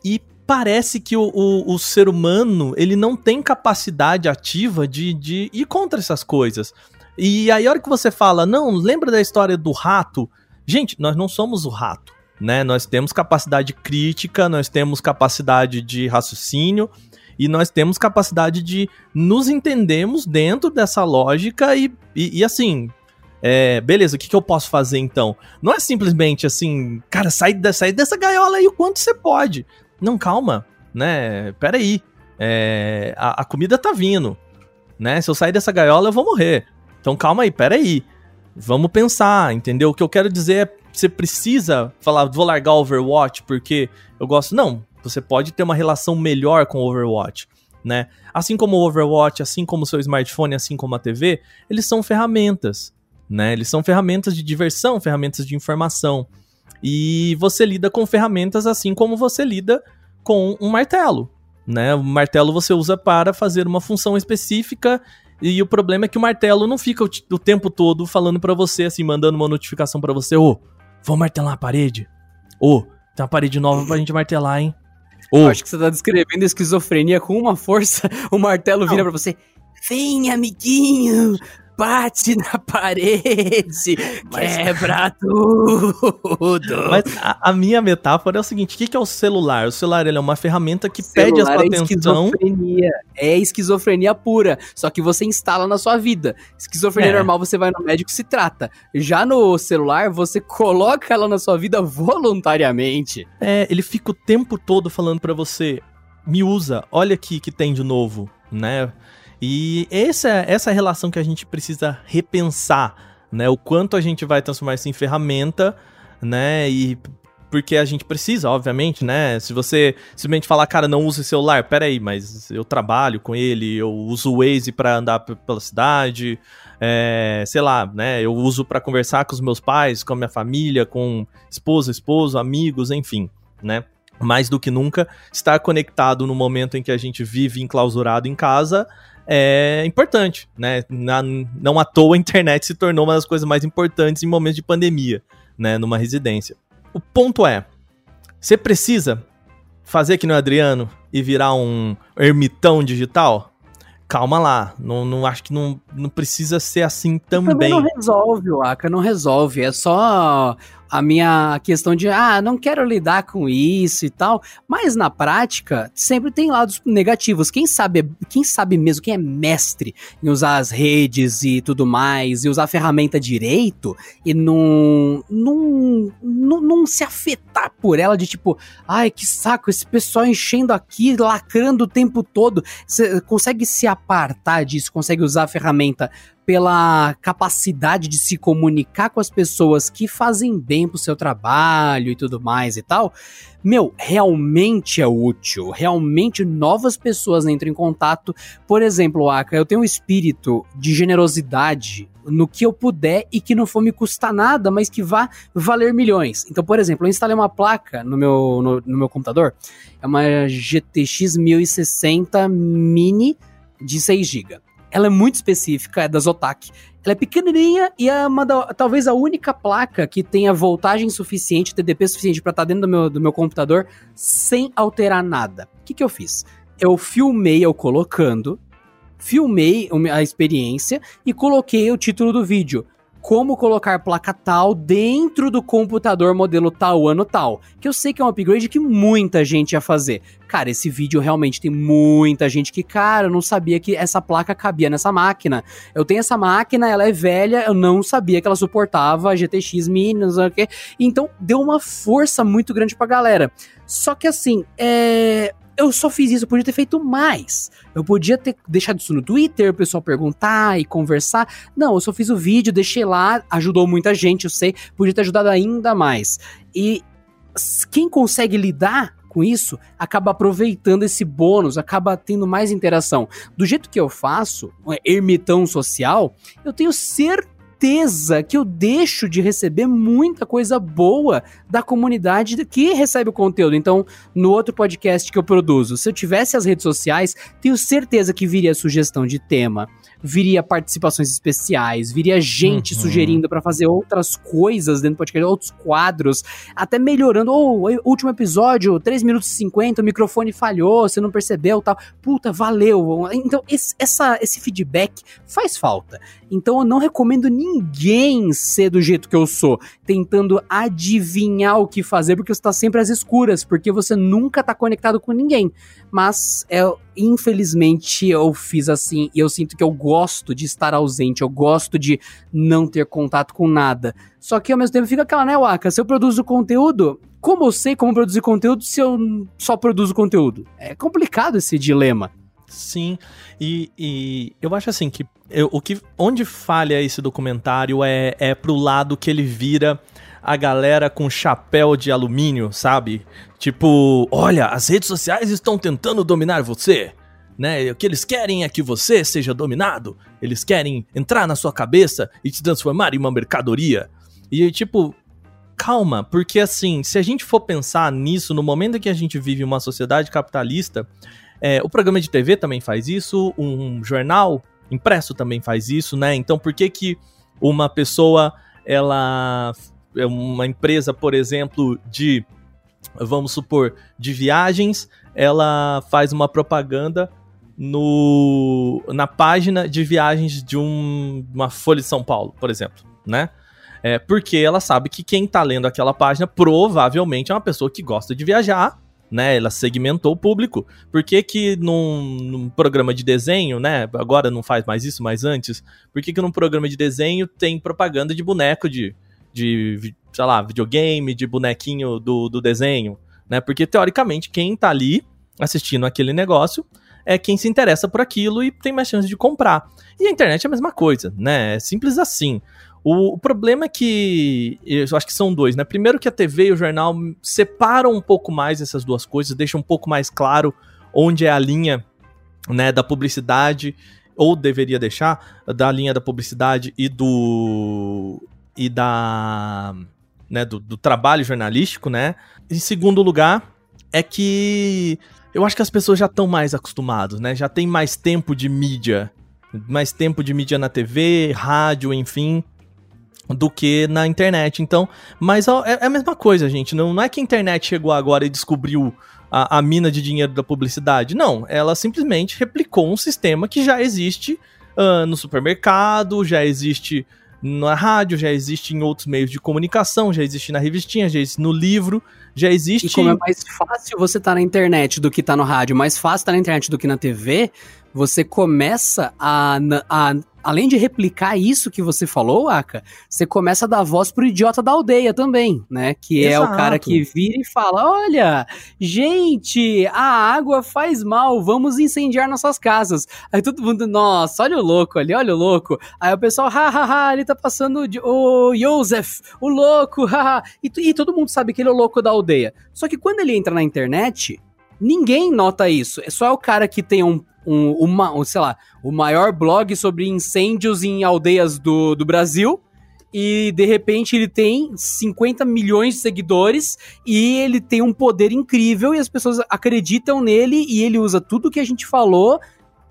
E parece que o, o, o, ser humano ele não tem capacidade ativa de, de ir contra essas coisas. E aí, a hora que você fala, não, lembra da história do rato? Gente, nós não somos o rato. Né? Nós temos capacidade crítica, nós temos capacidade de raciocínio, e nós temos capacidade de nos entendermos dentro dessa lógica e, e, e assim, é, beleza, o que, que eu posso fazer então? Não é simplesmente assim, cara, sai, sai dessa gaiola aí o quanto você pode. Não, calma, né? Peraí. É, a, a comida tá vindo, né? Se eu sair dessa gaiola, eu vou morrer. Então calma aí, peraí. Vamos pensar, entendeu? O que eu quero dizer é você precisa falar, vou largar Overwatch porque eu gosto. Não, você pode ter uma relação melhor com o Overwatch. Né? Assim como o Overwatch, assim como o seu smartphone, assim como a TV, eles são ferramentas, né? Eles são ferramentas de diversão, ferramentas de informação. E você lida com ferramentas assim como você lida com um martelo, né? O martelo você usa para fazer uma função específica e o problema é que o martelo não fica o, o tempo todo falando para você assim, mandando uma notificação para você, ô, oh, vou martelar a parede. Ô, oh, tem uma parede nova pra gente martelar, hein? Acho que você tá descrevendo esquizofrenia com uma força. O martelo vira para você. Vem, amiguinho! Bate na parede, Mas... quebra tudo. Mas a, a, minha metáfora é o seguinte: o que, que é o celular? O celular ele é uma ferramenta que pede a sua é atenção. Esquizofrenia. É esquizofrenia pura. Só que você instala na sua vida. Esquizofrenia é. normal, você vai no médico e se trata. Já no celular, você coloca ela na sua vida voluntariamente. É, ele fica o tempo todo falando para você: me usa, olha aqui que tem de novo, né? E essa, essa relação que a gente precisa repensar, né? O quanto a gente vai transformar isso em ferramenta, né? E porque a gente precisa, obviamente, né? Se você simplesmente falar, cara, não use celular, peraí, mas eu trabalho com ele, eu uso o Waze para andar pela cidade, é, sei lá, né? Eu uso para conversar com os meus pais, com a minha família, com esposa, esposo, amigos, enfim, né? Mais do que nunca, estar conectado no momento em que a gente vive enclausurado em casa é importante, né? Na, não à toa a internet se tornou uma das coisas mais importantes em momentos de pandemia, né? Numa residência. O ponto é, você precisa fazer que no Adriano e virar um ermitão digital? Calma lá, não, não acho que não, não precisa ser assim também. Também não resolve, o Aka, não resolve. É só a minha questão de, ah, não quero lidar com isso e tal, mas na prática sempre tem lados negativos. Quem sabe, quem sabe mesmo, quem é mestre em usar as redes e tudo mais, e usar a ferramenta direito e não, não, não, não se afetar por ela de tipo, ai, que saco, esse pessoal enchendo aqui, lacrando o tempo todo. Você consegue se apartar disso, consegue usar a ferramenta pela capacidade de se comunicar com as pessoas que fazem bem pro seu trabalho e tudo mais e tal, meu, realmente é útil. Realmente novas pessoas entram em contato. Por exemplo, Aka, eu tenho um espírito de generosidade no que eu puder e que não for me custar nada, mas que vá valer milhões. Então, por exemplo, eu instalei uma placa no meu, no, no meu computador, é uma GTX 1060 Mini de 6 GB. Ela é muito específica, é da Zotac. Ela é pequenininha e é uma da, talvez a única placa que tenha voltagem suficiente, TDP suficiente para estar tá dentro do meu, do meu computador sem alterar nada. O que, que eu fiz? Eu filmei eu colocando, filmei a experiência e coloquei o título do vídeo como colocar placa tal dentro do computador modelo tal, ano tal. Que eu sei que é um upgrade que muita gente ia fazer. Cara, esse vídeo realmente tem muita gente que, cara, eu não sabia que essa placa cabia nessa máquina. Eu tenho essa máquina, ela é velha, eu não sabia que ela suportava GTX Mini, não sei o quê. Então, deu uma força muito grande pra galera. Só que assim, é eu só fiz isso, eu podia ter feito mais. Eu podia ter deixado isso no Twitter, o pessoal perguntar e conversar. Não, eu só fiz o vídeo, deixei lá, ajudou muita gente, eu sei, podia ter ajudado ainda mais. E quem consegue lidar com isso acaba aproveitando esse bônus, acaba tendo mais interação. Do jeito que eu faço, ermitão social, eu tenho certeza certeza que eu deixo de receber muita coisa boa da comunidade que recebe o conteúdo. Então, no outro podcast que eu produzo, se eu tivesse as redes sociais, tenho certeza que viria sugestão de tema, viria participações especiais, viria gente uhum. sugerindo para fazer outras coisas dentro do podcast, outros quadros, até melhorando. Oh, último episódio, 3 minutos e 50, o microfone falhou, você não percebeu, tal. Puta, valeu. Então, esse, essa, esse feedback faz falta. Então, eu não recomendo ninguém ser do jeito que eu sou, tentando adivinhar o que fazer, porque você tá sempre às escuras, porque você nunca tá conectado com ninguém. Mas é infelizmente eu fiz assim e eu sinto que eu gosto de estar ausente, eu gosto de não ter contato com nada. Só que ao mesmo tempo fica aquela, né, Waka? Se eu produzo conteúdo, como eu sei como produzir conteúdo se eu só produzo conteúdo? É complicado esse dilema. Sim, e, e eu acho assim que eu, o que onde falha esse documentário é, é pro lado que ele vira a galera com chapéu de alumínio, sabe? Tipo, olha, as redes sociais estão tentando dominar você. Né? O que eles querem é que você seja dominado. Eles querem entrar na sua cabeça e te transformar em uma mercadoria. E tipo, calma, porque assim, se a gente for pensar nisso, no momento em que a gente vive uma sociedade capitalista, é, o programa de TV também faz isso, um jornal impresso também faz isso, né? Então por que que uma pessoa ela é uma empresa, por exemplo, de vamos supor, de viagens, ela faz uma propaganda no na página de viagens de um, uma Folha de São Paulo, por exemplo, né? É, porque ela sabe que quem tá lendo aquela página provavelmente é uma pessoa que gosta de viajar, né? Ela segmentou o público. Por que que num, num, programa de desenho, né? Agora não faz mais isso, mas antes. Por que que num programa de desenho tem propaganda de boneco de de, sei lá, videogame, de bonequinho do, do desenho, né? Porque, teoricamente, quem tá ali assistindo aquele negócio é quem se interessa por aquilo e tem mais chance de comprar. E a internet é a mesma coisa, né? É simples assim. O, o, problema é que. Eu acho que são dois, né? Primeiro que a TV e o jornal separam um pouco mais essas duas coisas, deixam um pouco mais claro onde é a linha né, da publicidade, ou deveria deixar, da linha da publicidade e do, e da né, do, do, trabalho jornalístico, né? Em segundo lugar, é que eu acho que as pessoas já estão mais acostumadas, né? Já tem mais tempo de mídia, mais tempo de mídia na TV, rádio, enfim, do que na internet. Então, mas é, é a mesma coisa, gente. Não, não é que a internet chegou agora e descobriu a, a mina de dinheiro da publicidade. Não, ela simplesmente replicou um sistema que já existe uh, no supermercado, já existe na rádio, já existe em outros meios de comunicação, já existe na revistinha, já existe no livro, já existe. E como é mais fácil você estar tá na internet do que estar tá no rádio, mais fácil estar tá na internet do que na TV, você começa a, a além de replicar isso que você falou, Aka, você começa a dar voz pro idiota da aldeia também, né? Que Exato. é o cara que vira e fala: olha, gente, a água faz mal, vamos incendiar nossas casas. Aí todo mundo, nossa, olha o louco ali, olha o louco. Aí o pessoal, hahaha, ele tá passando de, o Joseph, o louco, haha. E, e todo mundo sabe que ele é o louco da aldeia. Só que quando ele entra na internet, ninguém nota isso. É só o cara que tem um um, uma, um, sei lá, o maior blog sobre incêndios em aldeias do, do Brasil e de repente ele tem 50 milhões de seguidores e ele tem um poder incrível e as pessoas acreditam nele e ele usa tudo que a gente falou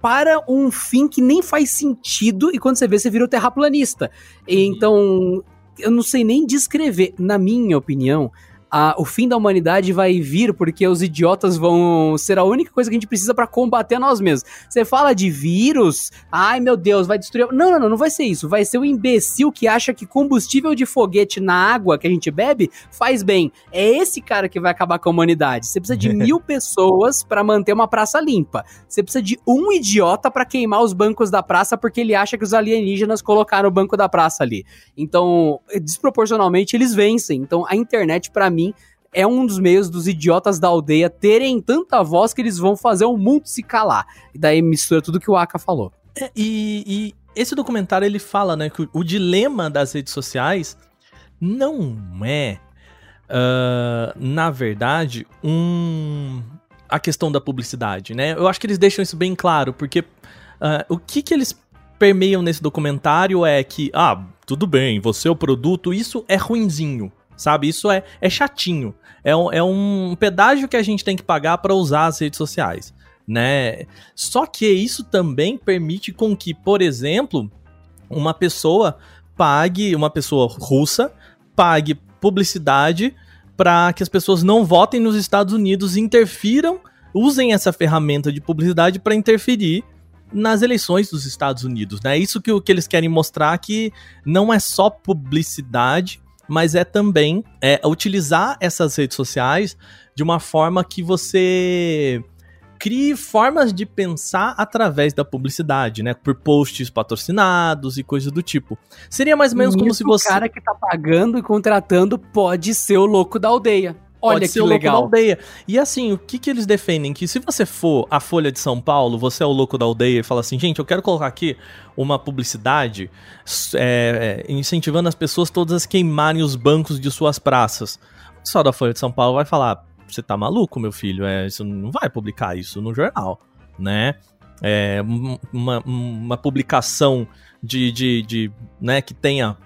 para um fim que nem faz sentido e quando você vê você virou terraplanista. Então, eu não sei nem descrever, na minha opinião, a, o fim da humanidade vai vir porque os idiotas vão ser a única coisa que a gente precisa para combater nós mesmos. Você fala de vírus, ai meu Deus, vai destruir. Não, não, não, não vai ser isso. Vai ser o imbecil que acha que combustível de foguete na água que a gente bebe faz bem. É esse cara que vai acabar com a humanidade. Você precisa de mil pessoas para manter uma praça limpa. Você precisa de um idiota para queimar os bancos da praça porque ele acha que os alienígenas colocaram o banco da praça ali. Então, desproporcionalmente, eles vencem. Então, a internet, para mim, mim, é um dos meios dos idiotas da aldeia terem tanta voz que eles vão fazer o mundo se calar. E daí mistura tudo que o Aka falou. É, e, e, esse documentário ele fala, né, que o, o dilema das redes sociais não é, uh, na verdade, um a questão da publicidade, né? Eu acho que eles deixam isso bem claro, porque uh, o que que eles permeiam nesse documentário é que, ah, tudo bem, você é o produto, isso é ruinzinho sabe? Isso é, é chatinho. É um, é um pedágio que a gente tem que pagar para usar as redes sociais, né? Só que isso também permite com que, por exemplo, uma pessoa pague, uma pessoa russa, pague publicidade para que as pessoas não votem nos Estados Unidos e interfiram, usem essa ferramenta de publicidade para interferir nas eleições dos Estados Unidos, né? Isso que, que eles querem mostrar que não é só publicidade mas é também é, utilizar essas redes sociais de uma forma que você crie formas de pensar através da publicidade, né? Por posts patrocinados e coisas do tipo. Seria mais ou menos como se você. O cara que tá pagando e contratando pode ser o louco da aldeia. Olha Pode que ser o legal. louco da aldeia. E assim, o que, que eles defendem? Que se você for a Folha de São Paulo, você é o louco da aldeia e fala assim, gente, eu quero colocar aqui uma publicidade é, é, incentivando as pessoas todas a queimarem os bancos de suas praças. O pessoal da Folha de São Paulo vai falar, você tá maluco, meu filho? É, você não vai publicar isso no jornal, né? É, uma, uma publicação de, de, de né, que tenha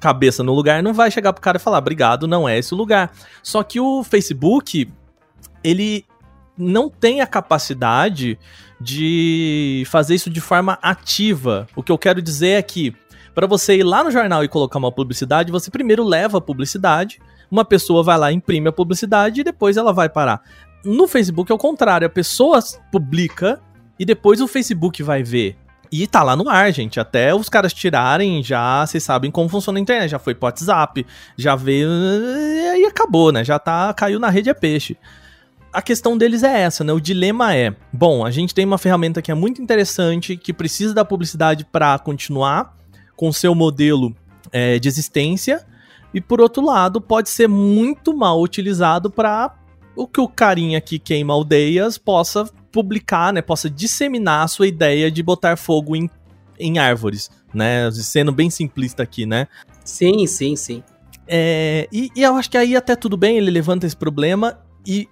cabeça no lugar, não vai chegar pro cara e falar, obrigado, não é esse o lugar. Só que o Facebook, ele não tem a capacidade de fazer isso de forma ativa. O que eu quero dizer é que, para você ir lá no jornal e colocar uma publicidade, você primeiro leva a publicidade, uma pessoa vai lá, imprime a publicidade e depois ela vai parar. No Facebook é o contrário, a pessoa publica e depois o Facebook vai ver. E tá lá no ar, gente. Até os caras tirarem, já vocês sabem como funciona a internet. Já foi pro WhatsApp, já veio. E acabou, né? Já tá. Caiu na rede é peixe. A questão deles é essa, né? O dilema é: bom, a gente tem uma ferramenta que é muito interessante, que precisa da publicidade para continuar com seu modelo é, de existência. E por outro lado, pode ser muito mal utilizado para o que o carinha que queima aldeias possa publicar, né, possa disseminar a sua ideia de botar fogo em, em árvores, né? Sendo bem simplista aqui, né? Sim, sim, sim. É, e, e eu acho que aí até tudo bem, ele levanta esse problema e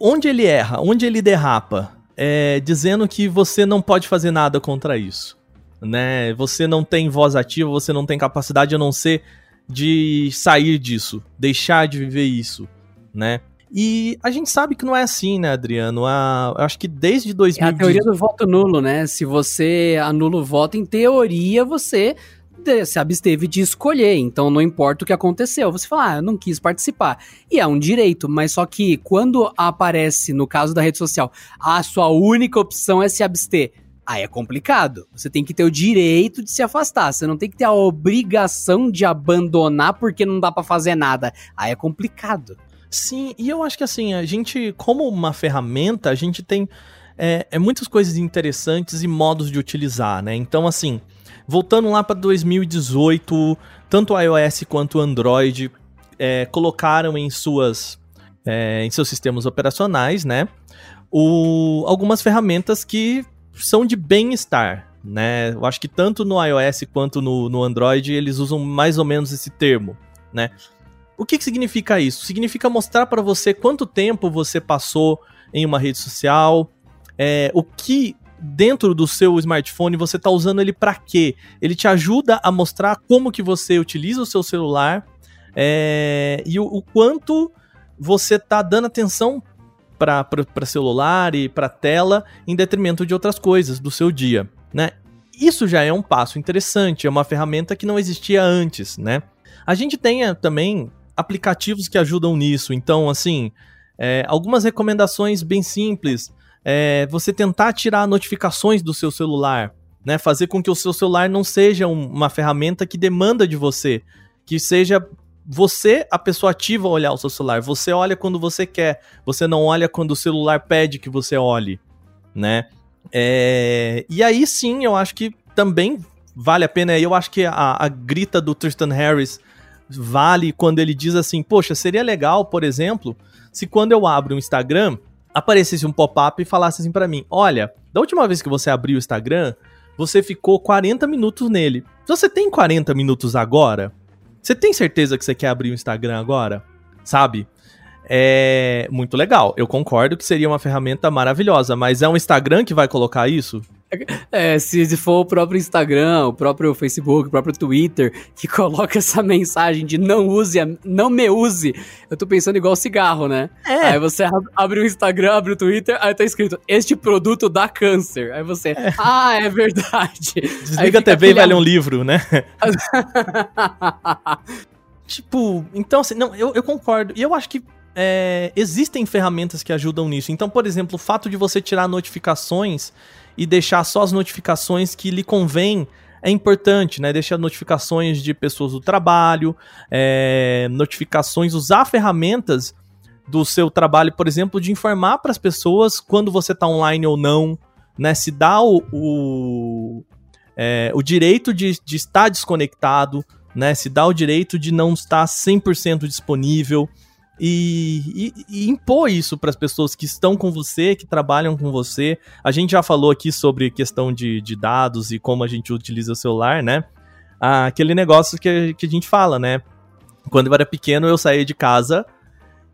onde ele erra, onde ele derrapa, é dizendo que você não pode fazer nada contra isso, né? Você não tem voz ativa, você não tem capacidade a não ser de sair disso, deixar de viver isso, né? E a gente sabe que não é assim, né, Adriano? A, eu acho que desde 2000. É a teoria do voto nulo, né? Se você anula o voto, em teoria você se absteve de escolher, então não importa o que aconteceu. Você fala, ah, eu não quis participar. E é um direito, mas só que quando aparece, no caso da rede social, a sua única opção é se abster. Aí é complicado. Você tem que ter o direito de se afastar. Você não tem que ter a obrigação de abandonar porque não dá para fazer nada. Aí é complicado. Sim, e eu acho que assim, a gente, como uma ferramenta, a gente tem é, é muitas coisas interessantes e modos de utilizar, né? Então, assim, voltando lá para 2018, tanto o iOS quanto o Android é, colocaram em suas é, em seus sistemas operacionais, né? O, algumas ferramentas que são de bem-estar, né? Eu acho que tanto no iOS quanto no, no Android eles usam mais ou menos esse termo, né? O que, que significa isso? Significa mostrar para você quanto tempo você passou em uma rede social, é, o que dentro do seu smartphone você está usando ele para quê? Ele te ajuda a mostrar como que você utiliza o seu celular é, e o, o, quanto você está dando atenção para celular e para tela em detrimento de outras coisas do seu dia, né? Isso já é um passo interessante, é uma ferramenta que não existia antes, né? A gente tem também aplicativos que ajudam nisso, então, assim, é, algumas recomendações bem simples. É, você tentar tirar notificações do seu celular, né? Fazer com que o seu celular não seja um, uma ferramenta que demanda de você, que seja você a pessoa ativa a olhar o seu celular. Você olha quando você quer, você não olha quando o celular pede que você olhe, né? É, e aí sim, eu acho que também vale a pena. Eu acho que a, a grita do Tristan Harris vale quando ele diz assim: Poxa, seria legal, por exemplo, se quando eu abro o Instagram aparecesse um pop-up e falasse assim para mim: Olha, da última vez que você abriu o Instagram, você ficou 40 minutos nele. Você tem 40 minutos agora? Você tem certeza que você quer abrir o Instagram agora? Sabe? É muito legal. Eu concordo que seria uma ferramenta maravilhosa, mas é um Instagram que vai colocar isso? É, se for o próprio Instagram, o próprio Facebook, o próprio Twitter, que coloca essa mensagem de não use, não me use, eu tô pensando igual cigarro, né? É. Aí você abre o Instagram, abre o Twitter, aí tá escrito, este produto dá câncer. Aí você, é. ah, é verdade. Desliga a TV e vai ler um livro, né? tipo, então, assim, não, eu, eu concordo. E eu acho que é, existem ferramentas que ajudam nisso. Então, por exemplo, o fato de você tirar notificações e deixar só as notificações que lhe convém é importante, né? Deixar notificações de pessoas do trabalho, é, notificações, usar ferramentas do seu trabalho, por exemplo, de informar para as pessoas quando você está online ou não, né? Se dá o, o, é, o direito de, de estar desconectado, né? Se dá o direito de não estar 100% disponível e, e, e impor isso para as pessoas que estão com você, que trabalham com você. A gente já falou aqui sobre questão de, de dados e como a gente utiliza o celular, né? Ah, aquele negócio que, que a gente fala, né? Quando eu era pequeno, eu saía de casa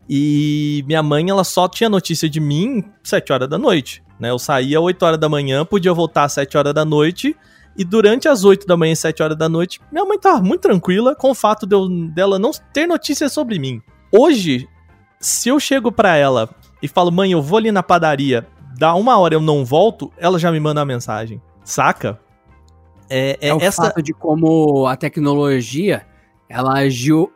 e minha mãe ela só tinha notícia de mim 7 horas da noite. Né? Eu saía 8 horas da manhã, podia voltar às 7 horas da noite. E durante as 8 da manhã e 7 horas da noite, minha mãe tava muito tranquila com o fato de eu, dela não ter notícias sobre mim. Hoje, se eu chego pra ela e falo, mãe, eu vou ali na padaria, dá uma hora eu não volto, ela já me manda uma mensagem. Saca? É, é, é o essa... fato de como a tecnologia ela agiu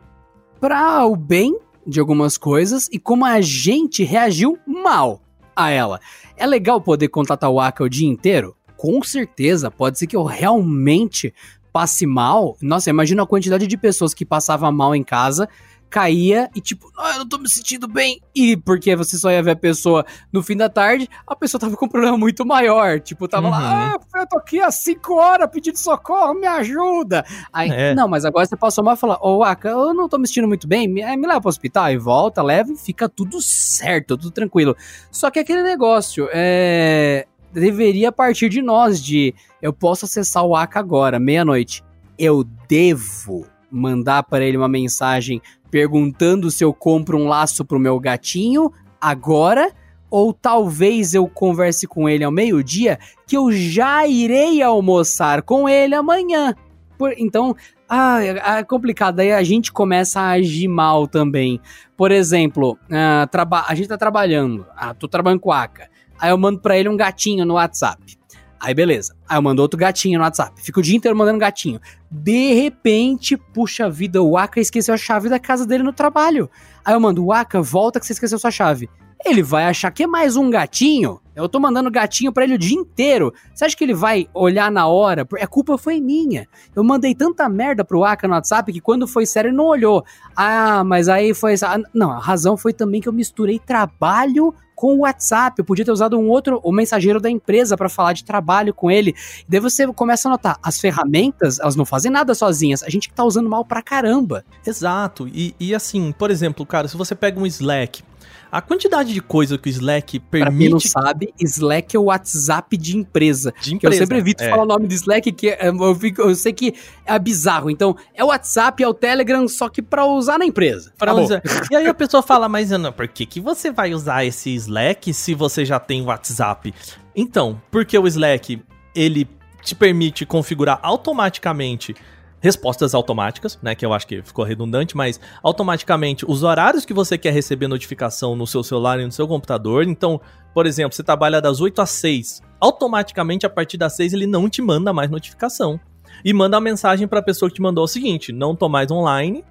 para o bem de algumas coisas e como a gente reagiu mal a ela. É legal poder contatar o Aka o dia inteiro? Com certeza, pode ser que eu realmente passe mal. Nossa, imagina a quantidade de pessoas que passava mal em casa caía e tipo, ah, eu não tô me sentindo bem. E porque você só ia ver a pessoa no fim da tarde, a pessoa tava com um problema muito maior. Tipo, tava uhum. lá, ah, eu tô aqui há cinco horas pedindo socorro, me ajuda. Aí, é. não, mas agora você passou mal e fala, ô, oh, Aka, eu não tô me sentindo muito bem, me, me leva pro hospital e volta, leva e fica tudo certo, tudo tranquilo. Só que aquele negócio, é deveria partir de nós de eu posso acessar o Aka agora, meia-noite. Eu devo mandar para ele uma mensagem perguntando se eu compro um laço pro meu gatinho agora ou talvez eu converse com ele ao meio-dia que eu já irei almoçar com ele amanhã. Por, então, ah, é, complicado. Aí a gente começa a agir mal também. Por exemplo, uh, a gente tá trabalhando. Ah, tô trabalhando com a ACA. Aí eu mando pra ele um gatinho no WhatsApp. Aí beleza. Aí eu mando outro gatinho no WhatsApp. Fico o dia inteiro mandando gatinho. De repente, puxa vida, o Aka esqueceu a chave da casa dele no trabalho. Aí eu mando, Aka, volta que você esqueceu sua chave. Ele vai achar que é mais um gatinho. Eu tô mandando gatinho para ele o dia inteiro. Você acha que ele vai olhar na hora? A culpa foi minha. Eu mandei tanta merda pro Aka no WhatsApp que quando foi sério ele não olhou. Ah, mas aí foi. Não, a razão foi também que eu misturei trabalho com o WhatsApp. Eu podia ter usado um outro, o mensageiro da empresa para falar de trabalho com ele. E daí você começa a notar, as ferramentas, elas não fazem nada sozinhas. A gente tá usando mal pra caramba. Exato. E, e assim, por exemplo, cara, se você pega um Slack, A quantidade de coisa que o Slack permite. Pra quem não sabe, Slack é o WhatsApp de empresa. De empresa. eu sempre evito é. falar o nome do Slack, que é, eu, fico, eu sei que é bizarro. Então, é o WhatsApp, é o Telegram, só que pra usar na empresa. Pra usar. E aí a pessoa fala, mas Ana, por que, que você vai usar esse Slack se você já tem o WhatsApp? Então, porque o Slack, ele te permite configurar automaticamente respostas automáticas, né, que eu acho que ficou redundante, mas automaticamente os horários que você quer receber notificação no seu celular e no seu computador. Então, por exemplo, você trabalha das 8 às 6, automaticamente a partir das 6 ele não te manda mais notificação. E manda a mensagem para a pessoa que te mandou o seguinte: "Não tô mais online,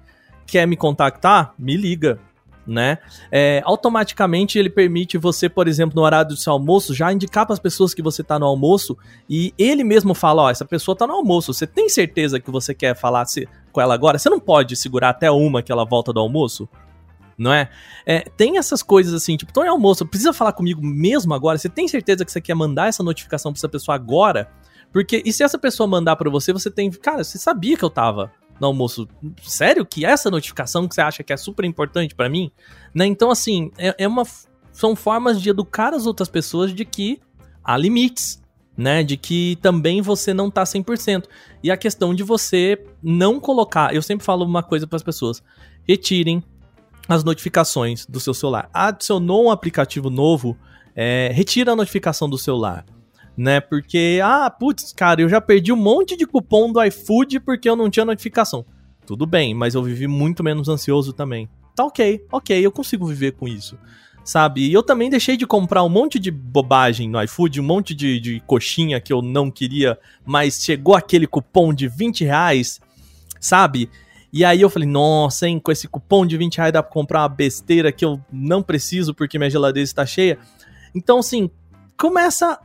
quer me contactar? Me liga" né? É, automaticamente ele permite você, por exemplo, no horário do seu almoço, já indicar para as pessoas que você está no almoço e ele mesmo fala, ó, essa pessoa está no almoço, você tem certeza que você quer falar com ela agora? Você não pode segurar até uma que ela volta do almoço? Não é? é tem essas coisas assim, tipo, tô em almoço, precisa falar comigo mesmo agora? Você tem certeza que você quer mandar essa notificação para essa pessoa agora? Porque, e se essa pessoa mandar para você, você tem, cara, você sabia que eu tava no almoço. Sério que essa notificação que você acha que é super importante para mim? Né? Então, assim, é, é, uma. São formas de educar as outras pessoas de que há limites, né? De que também você não tá 100%. E a questão de você não colocar. Eu sempre falo uma coisa para as pessoas: retirem as notificações do seu celular. Adicionou um aplicativo novo, é, retira a notificação do celular né? Porque, ah, putz, cara, eu já perdi um monte de cupom do iFood porque eu não tinha notificação. Tudo bem, mas eu vivi muito menos ansioso também. Tá ok, ok, eu consigo viver com isso. Sabe? E eu também deixei de comprar um monte de bobagem no iFood, um monte de, de coxinha que eu não queria, mas chegou aquele cupom de 20 reais, sabe? E aí eu falei, nossa, hein, com esse cupom de 20 reais dá pra comprar uma besteira que eu não preciso porque minha geladeira está cheia. Então, assim, começa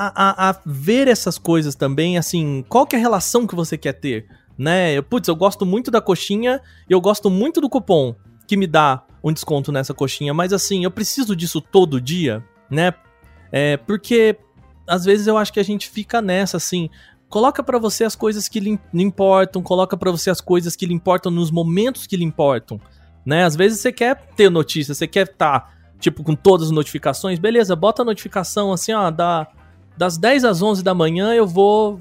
a, a, a, ver essas coisas também, assim, qual que é a relação que você quer ter, né? Putz, eu gosto muito da coxinha eu gosto muito do cupom que me dá um desconto nessa coxinha, mas assim, eu preciso disso todo dia, né? É, porque às vezes eu acho que a gente fica nessa, assim, coloca para você as coisas que lhe importam, coloca para você as coisas que lhe importam nos momentos que lhe importam, né? Às vezes você quer ter notícia, você quer estar, tá, tipo, com todas as notificações, beleza, bota a notificação assim, ó, da das 10 às 11 da manhã eu vou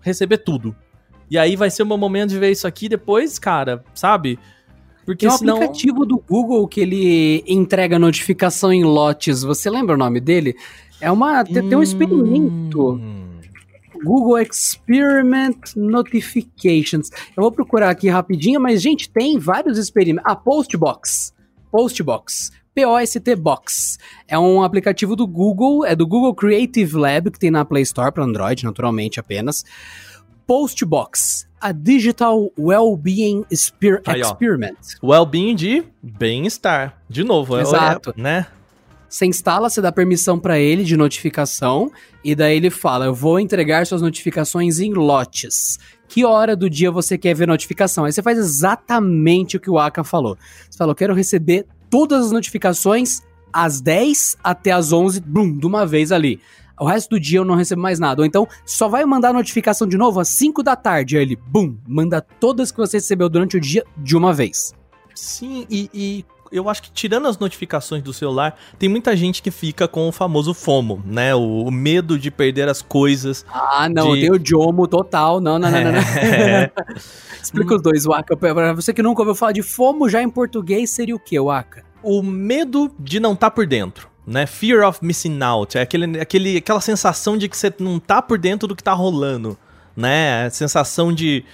receber tudo. E aí vai ser o meu momento de ver isso aqui depois, cara, sabe? Porque Tem um senão... aplicativo do Google que ele entrega notificação em lotes. Você lembra o nome dele? É uma tem, hum... tem um experimento. Google Experiment Notifications. Eu vou procurar aqui rapidinho, mas gente, tem vários experimentos. Ah, Postbox. Postbox. POST Box. É um aplicativo do Google, é do Google Creative Lab, que tem na Play Store para Android, naturalmente apenas. Postbox, a Digital Wellbeing Exper Aí, Experiment. Wellbeing de bem-estar. De novo, é Exato. É, né? Você instala, você dá permissão para ele de notificação, e daí ele fala: Eu vou entregar suas notificações em lotes. Que hora do dia você quer ver notificação? Aí você faz exatamente o que o Aka falou. Você falou: Eu quero receber todas as notificações às 10 até às 11, bum, de uma vez ali. O resto do dia eu não recebo mais nada. Ou então, só vai mandar notificação de novo às 5 da tarde. Aí ele, bum, manda todas que você recebeu durante o dia de uma vez. Sim, e, e eu acho que tirando as notificações do celular, tem muita gente que fica com o famoso FOMO, né? O, o medo de perder as coisas. Ah, não, de... tem o JOMO total. Não, não, não, não. não. É. Explica os dois, Waka. Pra você que nunca ouviu falar de FOMO, já em português seria o que, Waka? O medo de não estar tá por dentro. Né? Fear of missing out. É aquele, aquele, aquela sensação de que você não tá por dentro do que tá rolando. Né? A sensação de,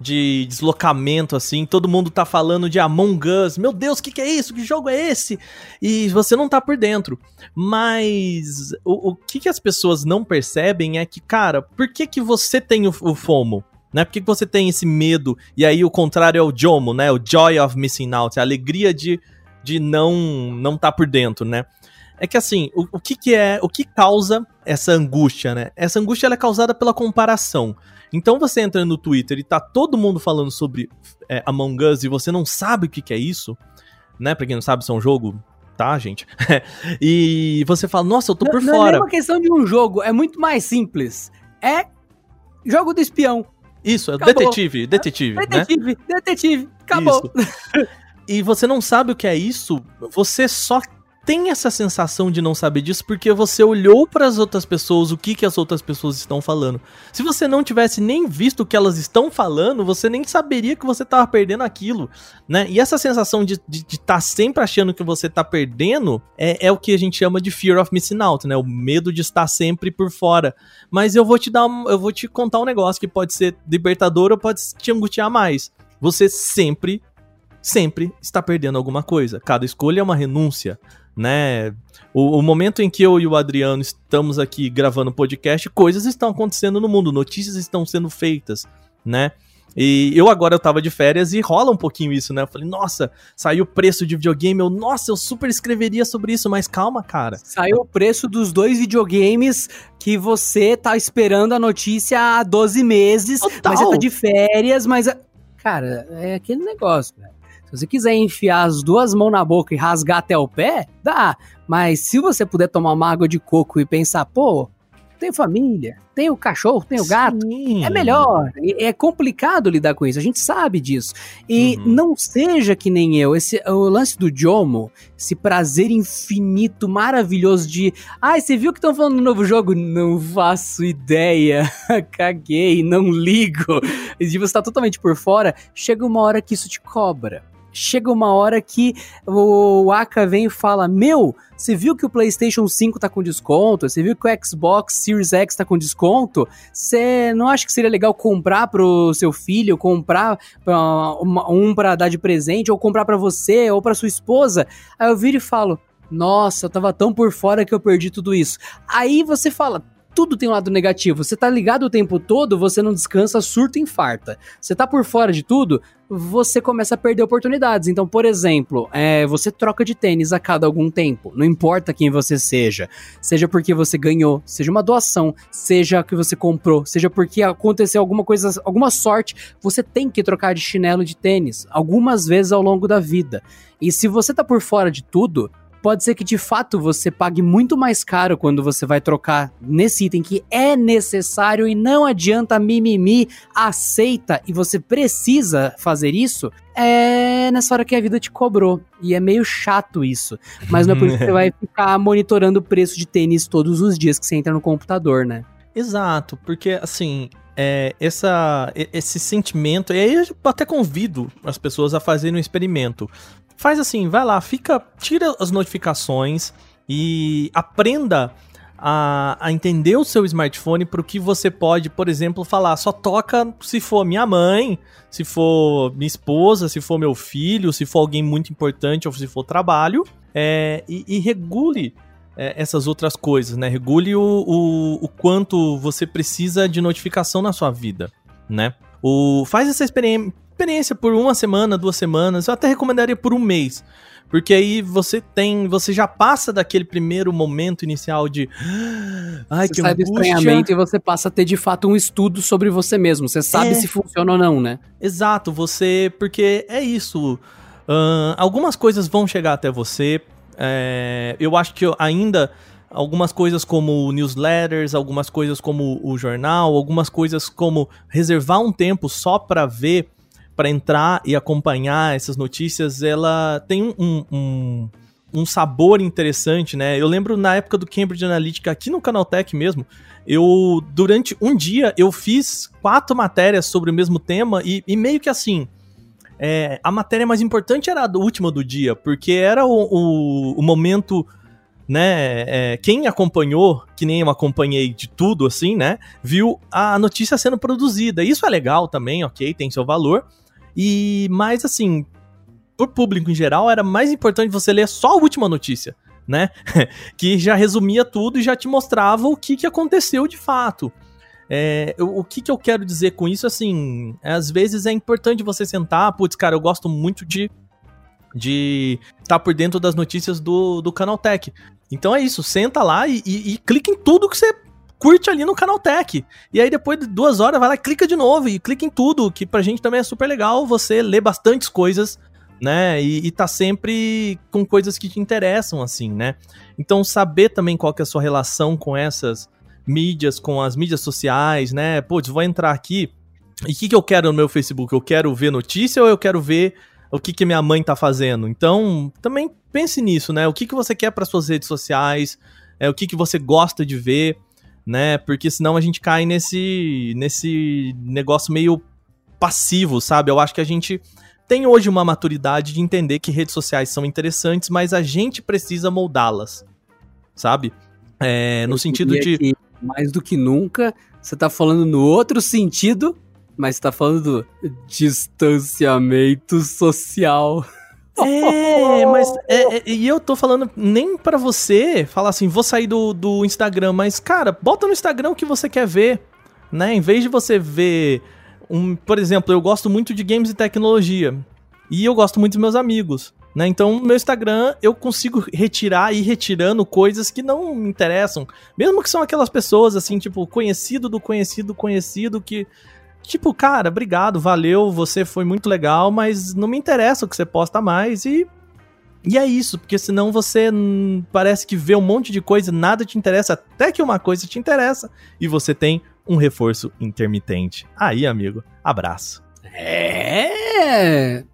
de deslocamento, assim. Todo mundo tá falando de Among Us. Meu Deus, o que, que é isso? Que jogo é esse? E você não tá por dentro. Mas o, o que, que as pessoas não percebem é que, cara, por que, que você tem o, o FOMO? né? Por que você tem esse medo? E aí o contrário é o JOMO, né? O Joy of Missing Out, a alegria de, de não não tá por dentro, né? É que assim, o, o que, que é, o que causa essa angústia, né? Essa angústia é causada pela comparação. Então você entra no Twitter e tá todo mundo falando sobre é, Among Us e você não sabe o que, que é isso, né? Pra quem não sabe, isso é um jogo tá, gente? e você fala, nossa, eu tô não, por não fora. Não é uma questão de um jogo, é muito mais simples. É jogo do espião. Isso, é detetive, detetive, né? Detetive, detetive, acabou. e você não sabe o que é isso, você só tem essa sensação de não saber disso porque você olhou para as outras pessoas, o que, que as outras pessoas estão falando. Se você não tivesse nem visto o que elas estão falando, você nem saberia que você estava perdendo aquilo, né? E essa sensação de estar de, de tá sempre achando que você está perdendo é, é o que a gente chama de fear of missing out, né? O medo de estar sempre por fora. Mas eu vou te dar, eu vou te contar um negócio que pode ser libertador ou pode te angustiar mais. Você sempre sempre está perdendo alguma coisa. Cada escolha é uma renúncia né? O, o, momento em que eu e o Adriano estamos aqui gravando podcast, coisas estão acontecendo no mundo, notícias estão sendo feitas, né? E eu agora eu tava de férias e rola um pouquinho isso, né? Eu falei, nossa, saiu o preço de videogame. Eu, nossa, eu super escreveria sobre isso, mas calma, cara. Saiu o preço dos dois videogames que você tá esperando a notícia há 12 meses, Total. mas você tá de férias, mas. Cara, é aquele negócio, velho. Se você quiser enfiar as duas mãos na boca e rasgar até o pé, dá. Mas se você puder tomar uma água de coco e pensar, pô, tenho família, tenho cachorro, tenho gato. Sim. É melhor. É complicado lidar com isso. A gente sabe disso. E uhum. não seja que nem eu. Esse, o lance do Jomo, esse prazer infinito, maravilhoso de. Ai, ah, você viu que estão falando do novo jogo? Não faço ideia. Caguei, não ligo. E você estar totalmente por fora, chega uma hora que isso te cobra chega uma hora que o Aka vem e fala: Meu, você viu que o PlayStation 5 tá com desconto? Você viu que o Xbox Series X tá com desconto? Você não acha que seria legal comprar pro seu filho, comprar uh, um para dar de presente, ou comprar para você, ou para sua esposa? Aí eu viro e falo: Nossa, eu tava tão por fora que eu perdi tudo isso. Aí você fala: tudo tem um lado negativo. Você tá ligado o tempo todo, você não descansa, surto e infarta. Você tá por fora de tudo, você começa a perder oportunidades. Então, por exemplo, é, você troca de tênis a cada algum tempo. Não importa quem você seja. Seja porque você ganhou, seja uma doação, seja que você comprou, seja porque aconteceu alguma coisa, alguma sorte, você tem que trocar de chinelo de tênis algumas vezes ao longo da vida. E se você tá por fora de tudo, pode ser que de fato você pague muito mais caro quando você vai trocar nesse item que é necessário e não adianta mimimi, aceita e você precisa fazer isso. É nessa hora que a vida te cobrou. E é meio chato isso. Mas não é por isso que você vai ficar monitorando o preço de tênis todos os dias que você entra no computador, né? Exato, porque assim, é, essa, esse sentimento, e aí eu até convido as pessoas a fazerem um experimento faz assim, vai lá, fica, tira as notificações e aprenda a, a entender o seu smartphone para o que você pode, por exemplo, falar. Só toca se for minha mãe, se for minha esposa, se for meu filho, se for alguém muito importante ou se for trabalho. É, e, e, regule é, essas outras coisas, né? Regule o, o, o quanto você precisa de notificação na sua vida, né? O, faz essa experiência experiência por uma semana, duas semanas, eu até recomendaria por um mês. Porque aí você tem, você já passa daquele primeiro momento inicial de ai você que sai angústia. do estranhamento e você passa a ter de fato um estudo sobre você mesmo. Você sabe é. se funciona ou não, né? Exato, você, porque é isso. Uh, algumas coisas vão chegar até você. É, eu acho que ainda algumas coisas como newsletters, algumas coisas como o jornal, algumas coisas como reservar um tempo só para ver para entrar e acompanhar essas notícias, ela tem um, um, um, sabor interessante, né? Eu lembro na época do Cambridge Analytica, aqui no Canaltech mesmo, eu, durante um dia, eu fiz quatro matérias sobre o mesmo tema e, e meio que assim, é, a matéria mais importante era a última do dia, porque era o, o, o momento né? É, quem acompanhou, que nem eu acompanhei de tudo, assim, né? Viu a notícia sendo produzida. Isso é legal também, ok, tem seu valor. E mais assim, por público em geral, era mais importante você ler só a última notícia, né? que já resumia tudo e já te mostrava o que, que aconteceu de fato. É, o, que, que eu quero dizer com isso, assim, às vezes é importante você sentar, putz, cara, eu gosto muito de de estar tá por dentro das notícias do, do Canaltech. Então é isso, senta lá e, e, e clica em tudo que você curte ali no Canaltech. E aí depois de duas horas vai lá, clica de novo e clica em tudo, que pra gente também é super legal você ler bastantes coisas, né? E, e tá sempre com coisas que te interessam, assim, né? Então saber também qual que é a sua relação com essas mídias, com as mídias sociais, né? Putz, vou entrar aqui. E o que, que eu quero no meu Facebook? Eu quero ver notícia ou eu quero ver o que, que minha mãe tá fazendo. Então, também pense nisso, né? O que, que você quer para suas redes sociais, é, o que, que você gosta de ver, né? Porque senão a gente cai nesse, nesse negócio meio passivo, sabe? Eu acho que a gente tem hoje uma maturidade de entender que redes sociais são interessantes, mas a gente precisa moldá-las, sabe? É, no sentido de. Que, mais do que nunca, você tá falando no outro sentido, mas tá falando do distanciamento social. É, mas é, é, e eu tô falando nem para você falar assim, vou sair do, do Instagram, mas cara, bota no Instagram o que você quer ver, né? Em vez de você ver um, por exemplo, eu gosto muito de games e tecnologia e eu gosto muito dos meus amigos. Né? Então, no meu Instagram, eu consigo retirar e ir retirando coisas que não me interessam. Mesmo que são aquelas pessoas, assim, tipo, conhecido do conhecido conhecido que. Tipo, cara, obrigado, valeu, você foi muito legal, mas não me interessa o que você posta mais e. E é isso, porque senão você parece que vê um monte de coisa, nada te interessa, até que uma coisa te interessa e você tem um reforço intermitente. Aí, amigo, abraço. É!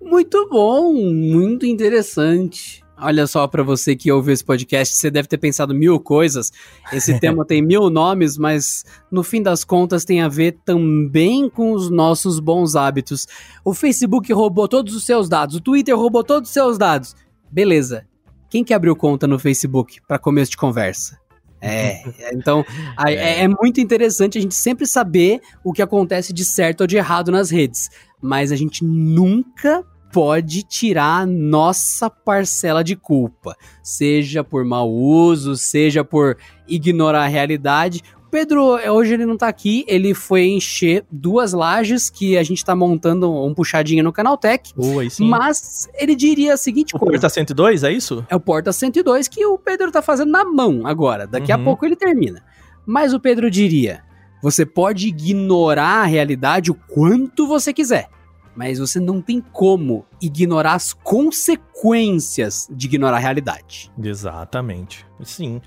Muito bom, muito interessante. Olha só para você que ouve esse podcast, você deve ter pensado mil coisas. Esse tema tem mil nomes, mas no fim das contas tem a ver também com os nossos bons hábitos. O Facebook roubou todos os seus dados, o Twitter roubou todos os seus dados. Beleza. Quem que abriu conta no Facebook para começo de conversa? É, então é. é, muito interessante a gente sempre saber o que acontece de certo ou de errado nas redes, mas a gente nunca pode tirar nossa parcela de culpa, seja por mau uso, seja por ignorar a realidade. Pedro, hoje ele não tá aqui, ele foi encher duas lajes que a gente tá montando um puxadinho no Canaltech. Boa, sim. Mas ele diria a seguinte o coisa. O Porta 102, é isso? É o Porta 102 que o Pedro tá fazendo na mão agora. Daqui uhum. a pouco ele termina. Mas o Pedro diria: você pode ignorar a realidade o quanto você quiser mas você não tem como ignorar as consequências de ignorar a realidade. Exatamente. Sim.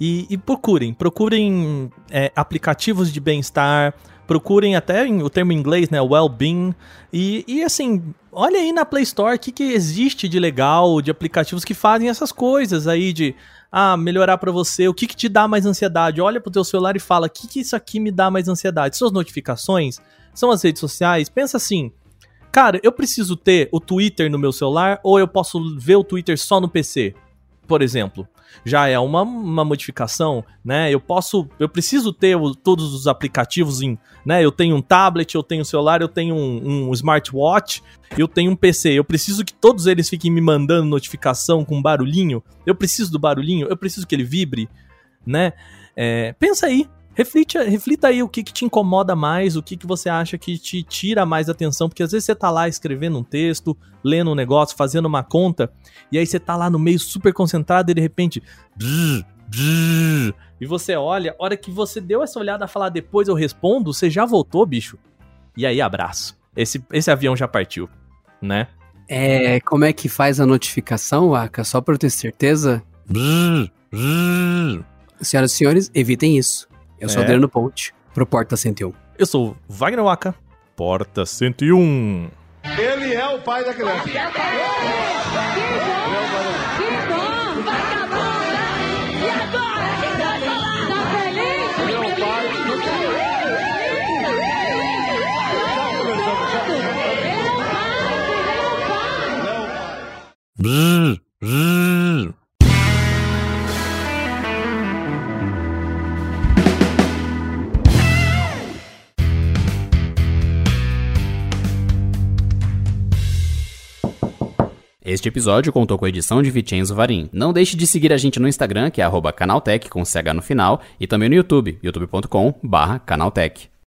E, e procurem, procurem é, aplicativos de bem-estar, procurem até o termo em inglês, né, well-being, e, e assim, olha aí na Play Store o que, que existe de legal, de aplicativos que fazem essas coisas aí de ah, melhorar para você, o que, que te dá mais ansiedade? Olha pro teu celular e fala, o que, que isso aqui me dá mais ansiedade? Suas notificações? São as redes sociais? Pensa assim, cara, eu preciso ter o Twitter no meu celular ou eu posso ver o Twitter só no PC? Por exemplo já é uma, uma modificação, né? Eu posso, eu preciso ter o, todos os aplicativos em, né? Eu tenho um tablet, eu tenho um celular, eu tenho um, um smartwatch, eu tenho um PC. Eu preciso que todos eles fiquem me mandando notificação com barulhinho. Eu preciso do barulhinho, eu preciso que ele vibre, né? É, pensa aí, Reflita, reflita aí o que, que te incomoda mais, o que, que você acha que te tira mais atenção, porque às vezes você tá lá escrevendo um texto, lendo um negócio, fazendo uma conta, e aí você tá lá no meio super concentrado e de repente. Bzz, bzz, e você olha, hora que você deu essa olhada a falar depois eu respondo, você já voltou, bicho. E aí, abraço. Esse, esse avião já partiu, né? É, como é que faz a notificação, Aka? Só pra eu ter certeza? Senhoras e senhores, evitem isso. Eu sou é. Adriano Ponte, pro Porta 101. Eu sou Wagner Waka, Porta 101. Ele é o pai da criança. Brrr, brrr. Este episódio contou com a edição de Vicenzo Varim. Não deixe de seguir a gente no Instagram, que é canaltech com CH no final, e também no YouTube, youtube.com barra canaltech.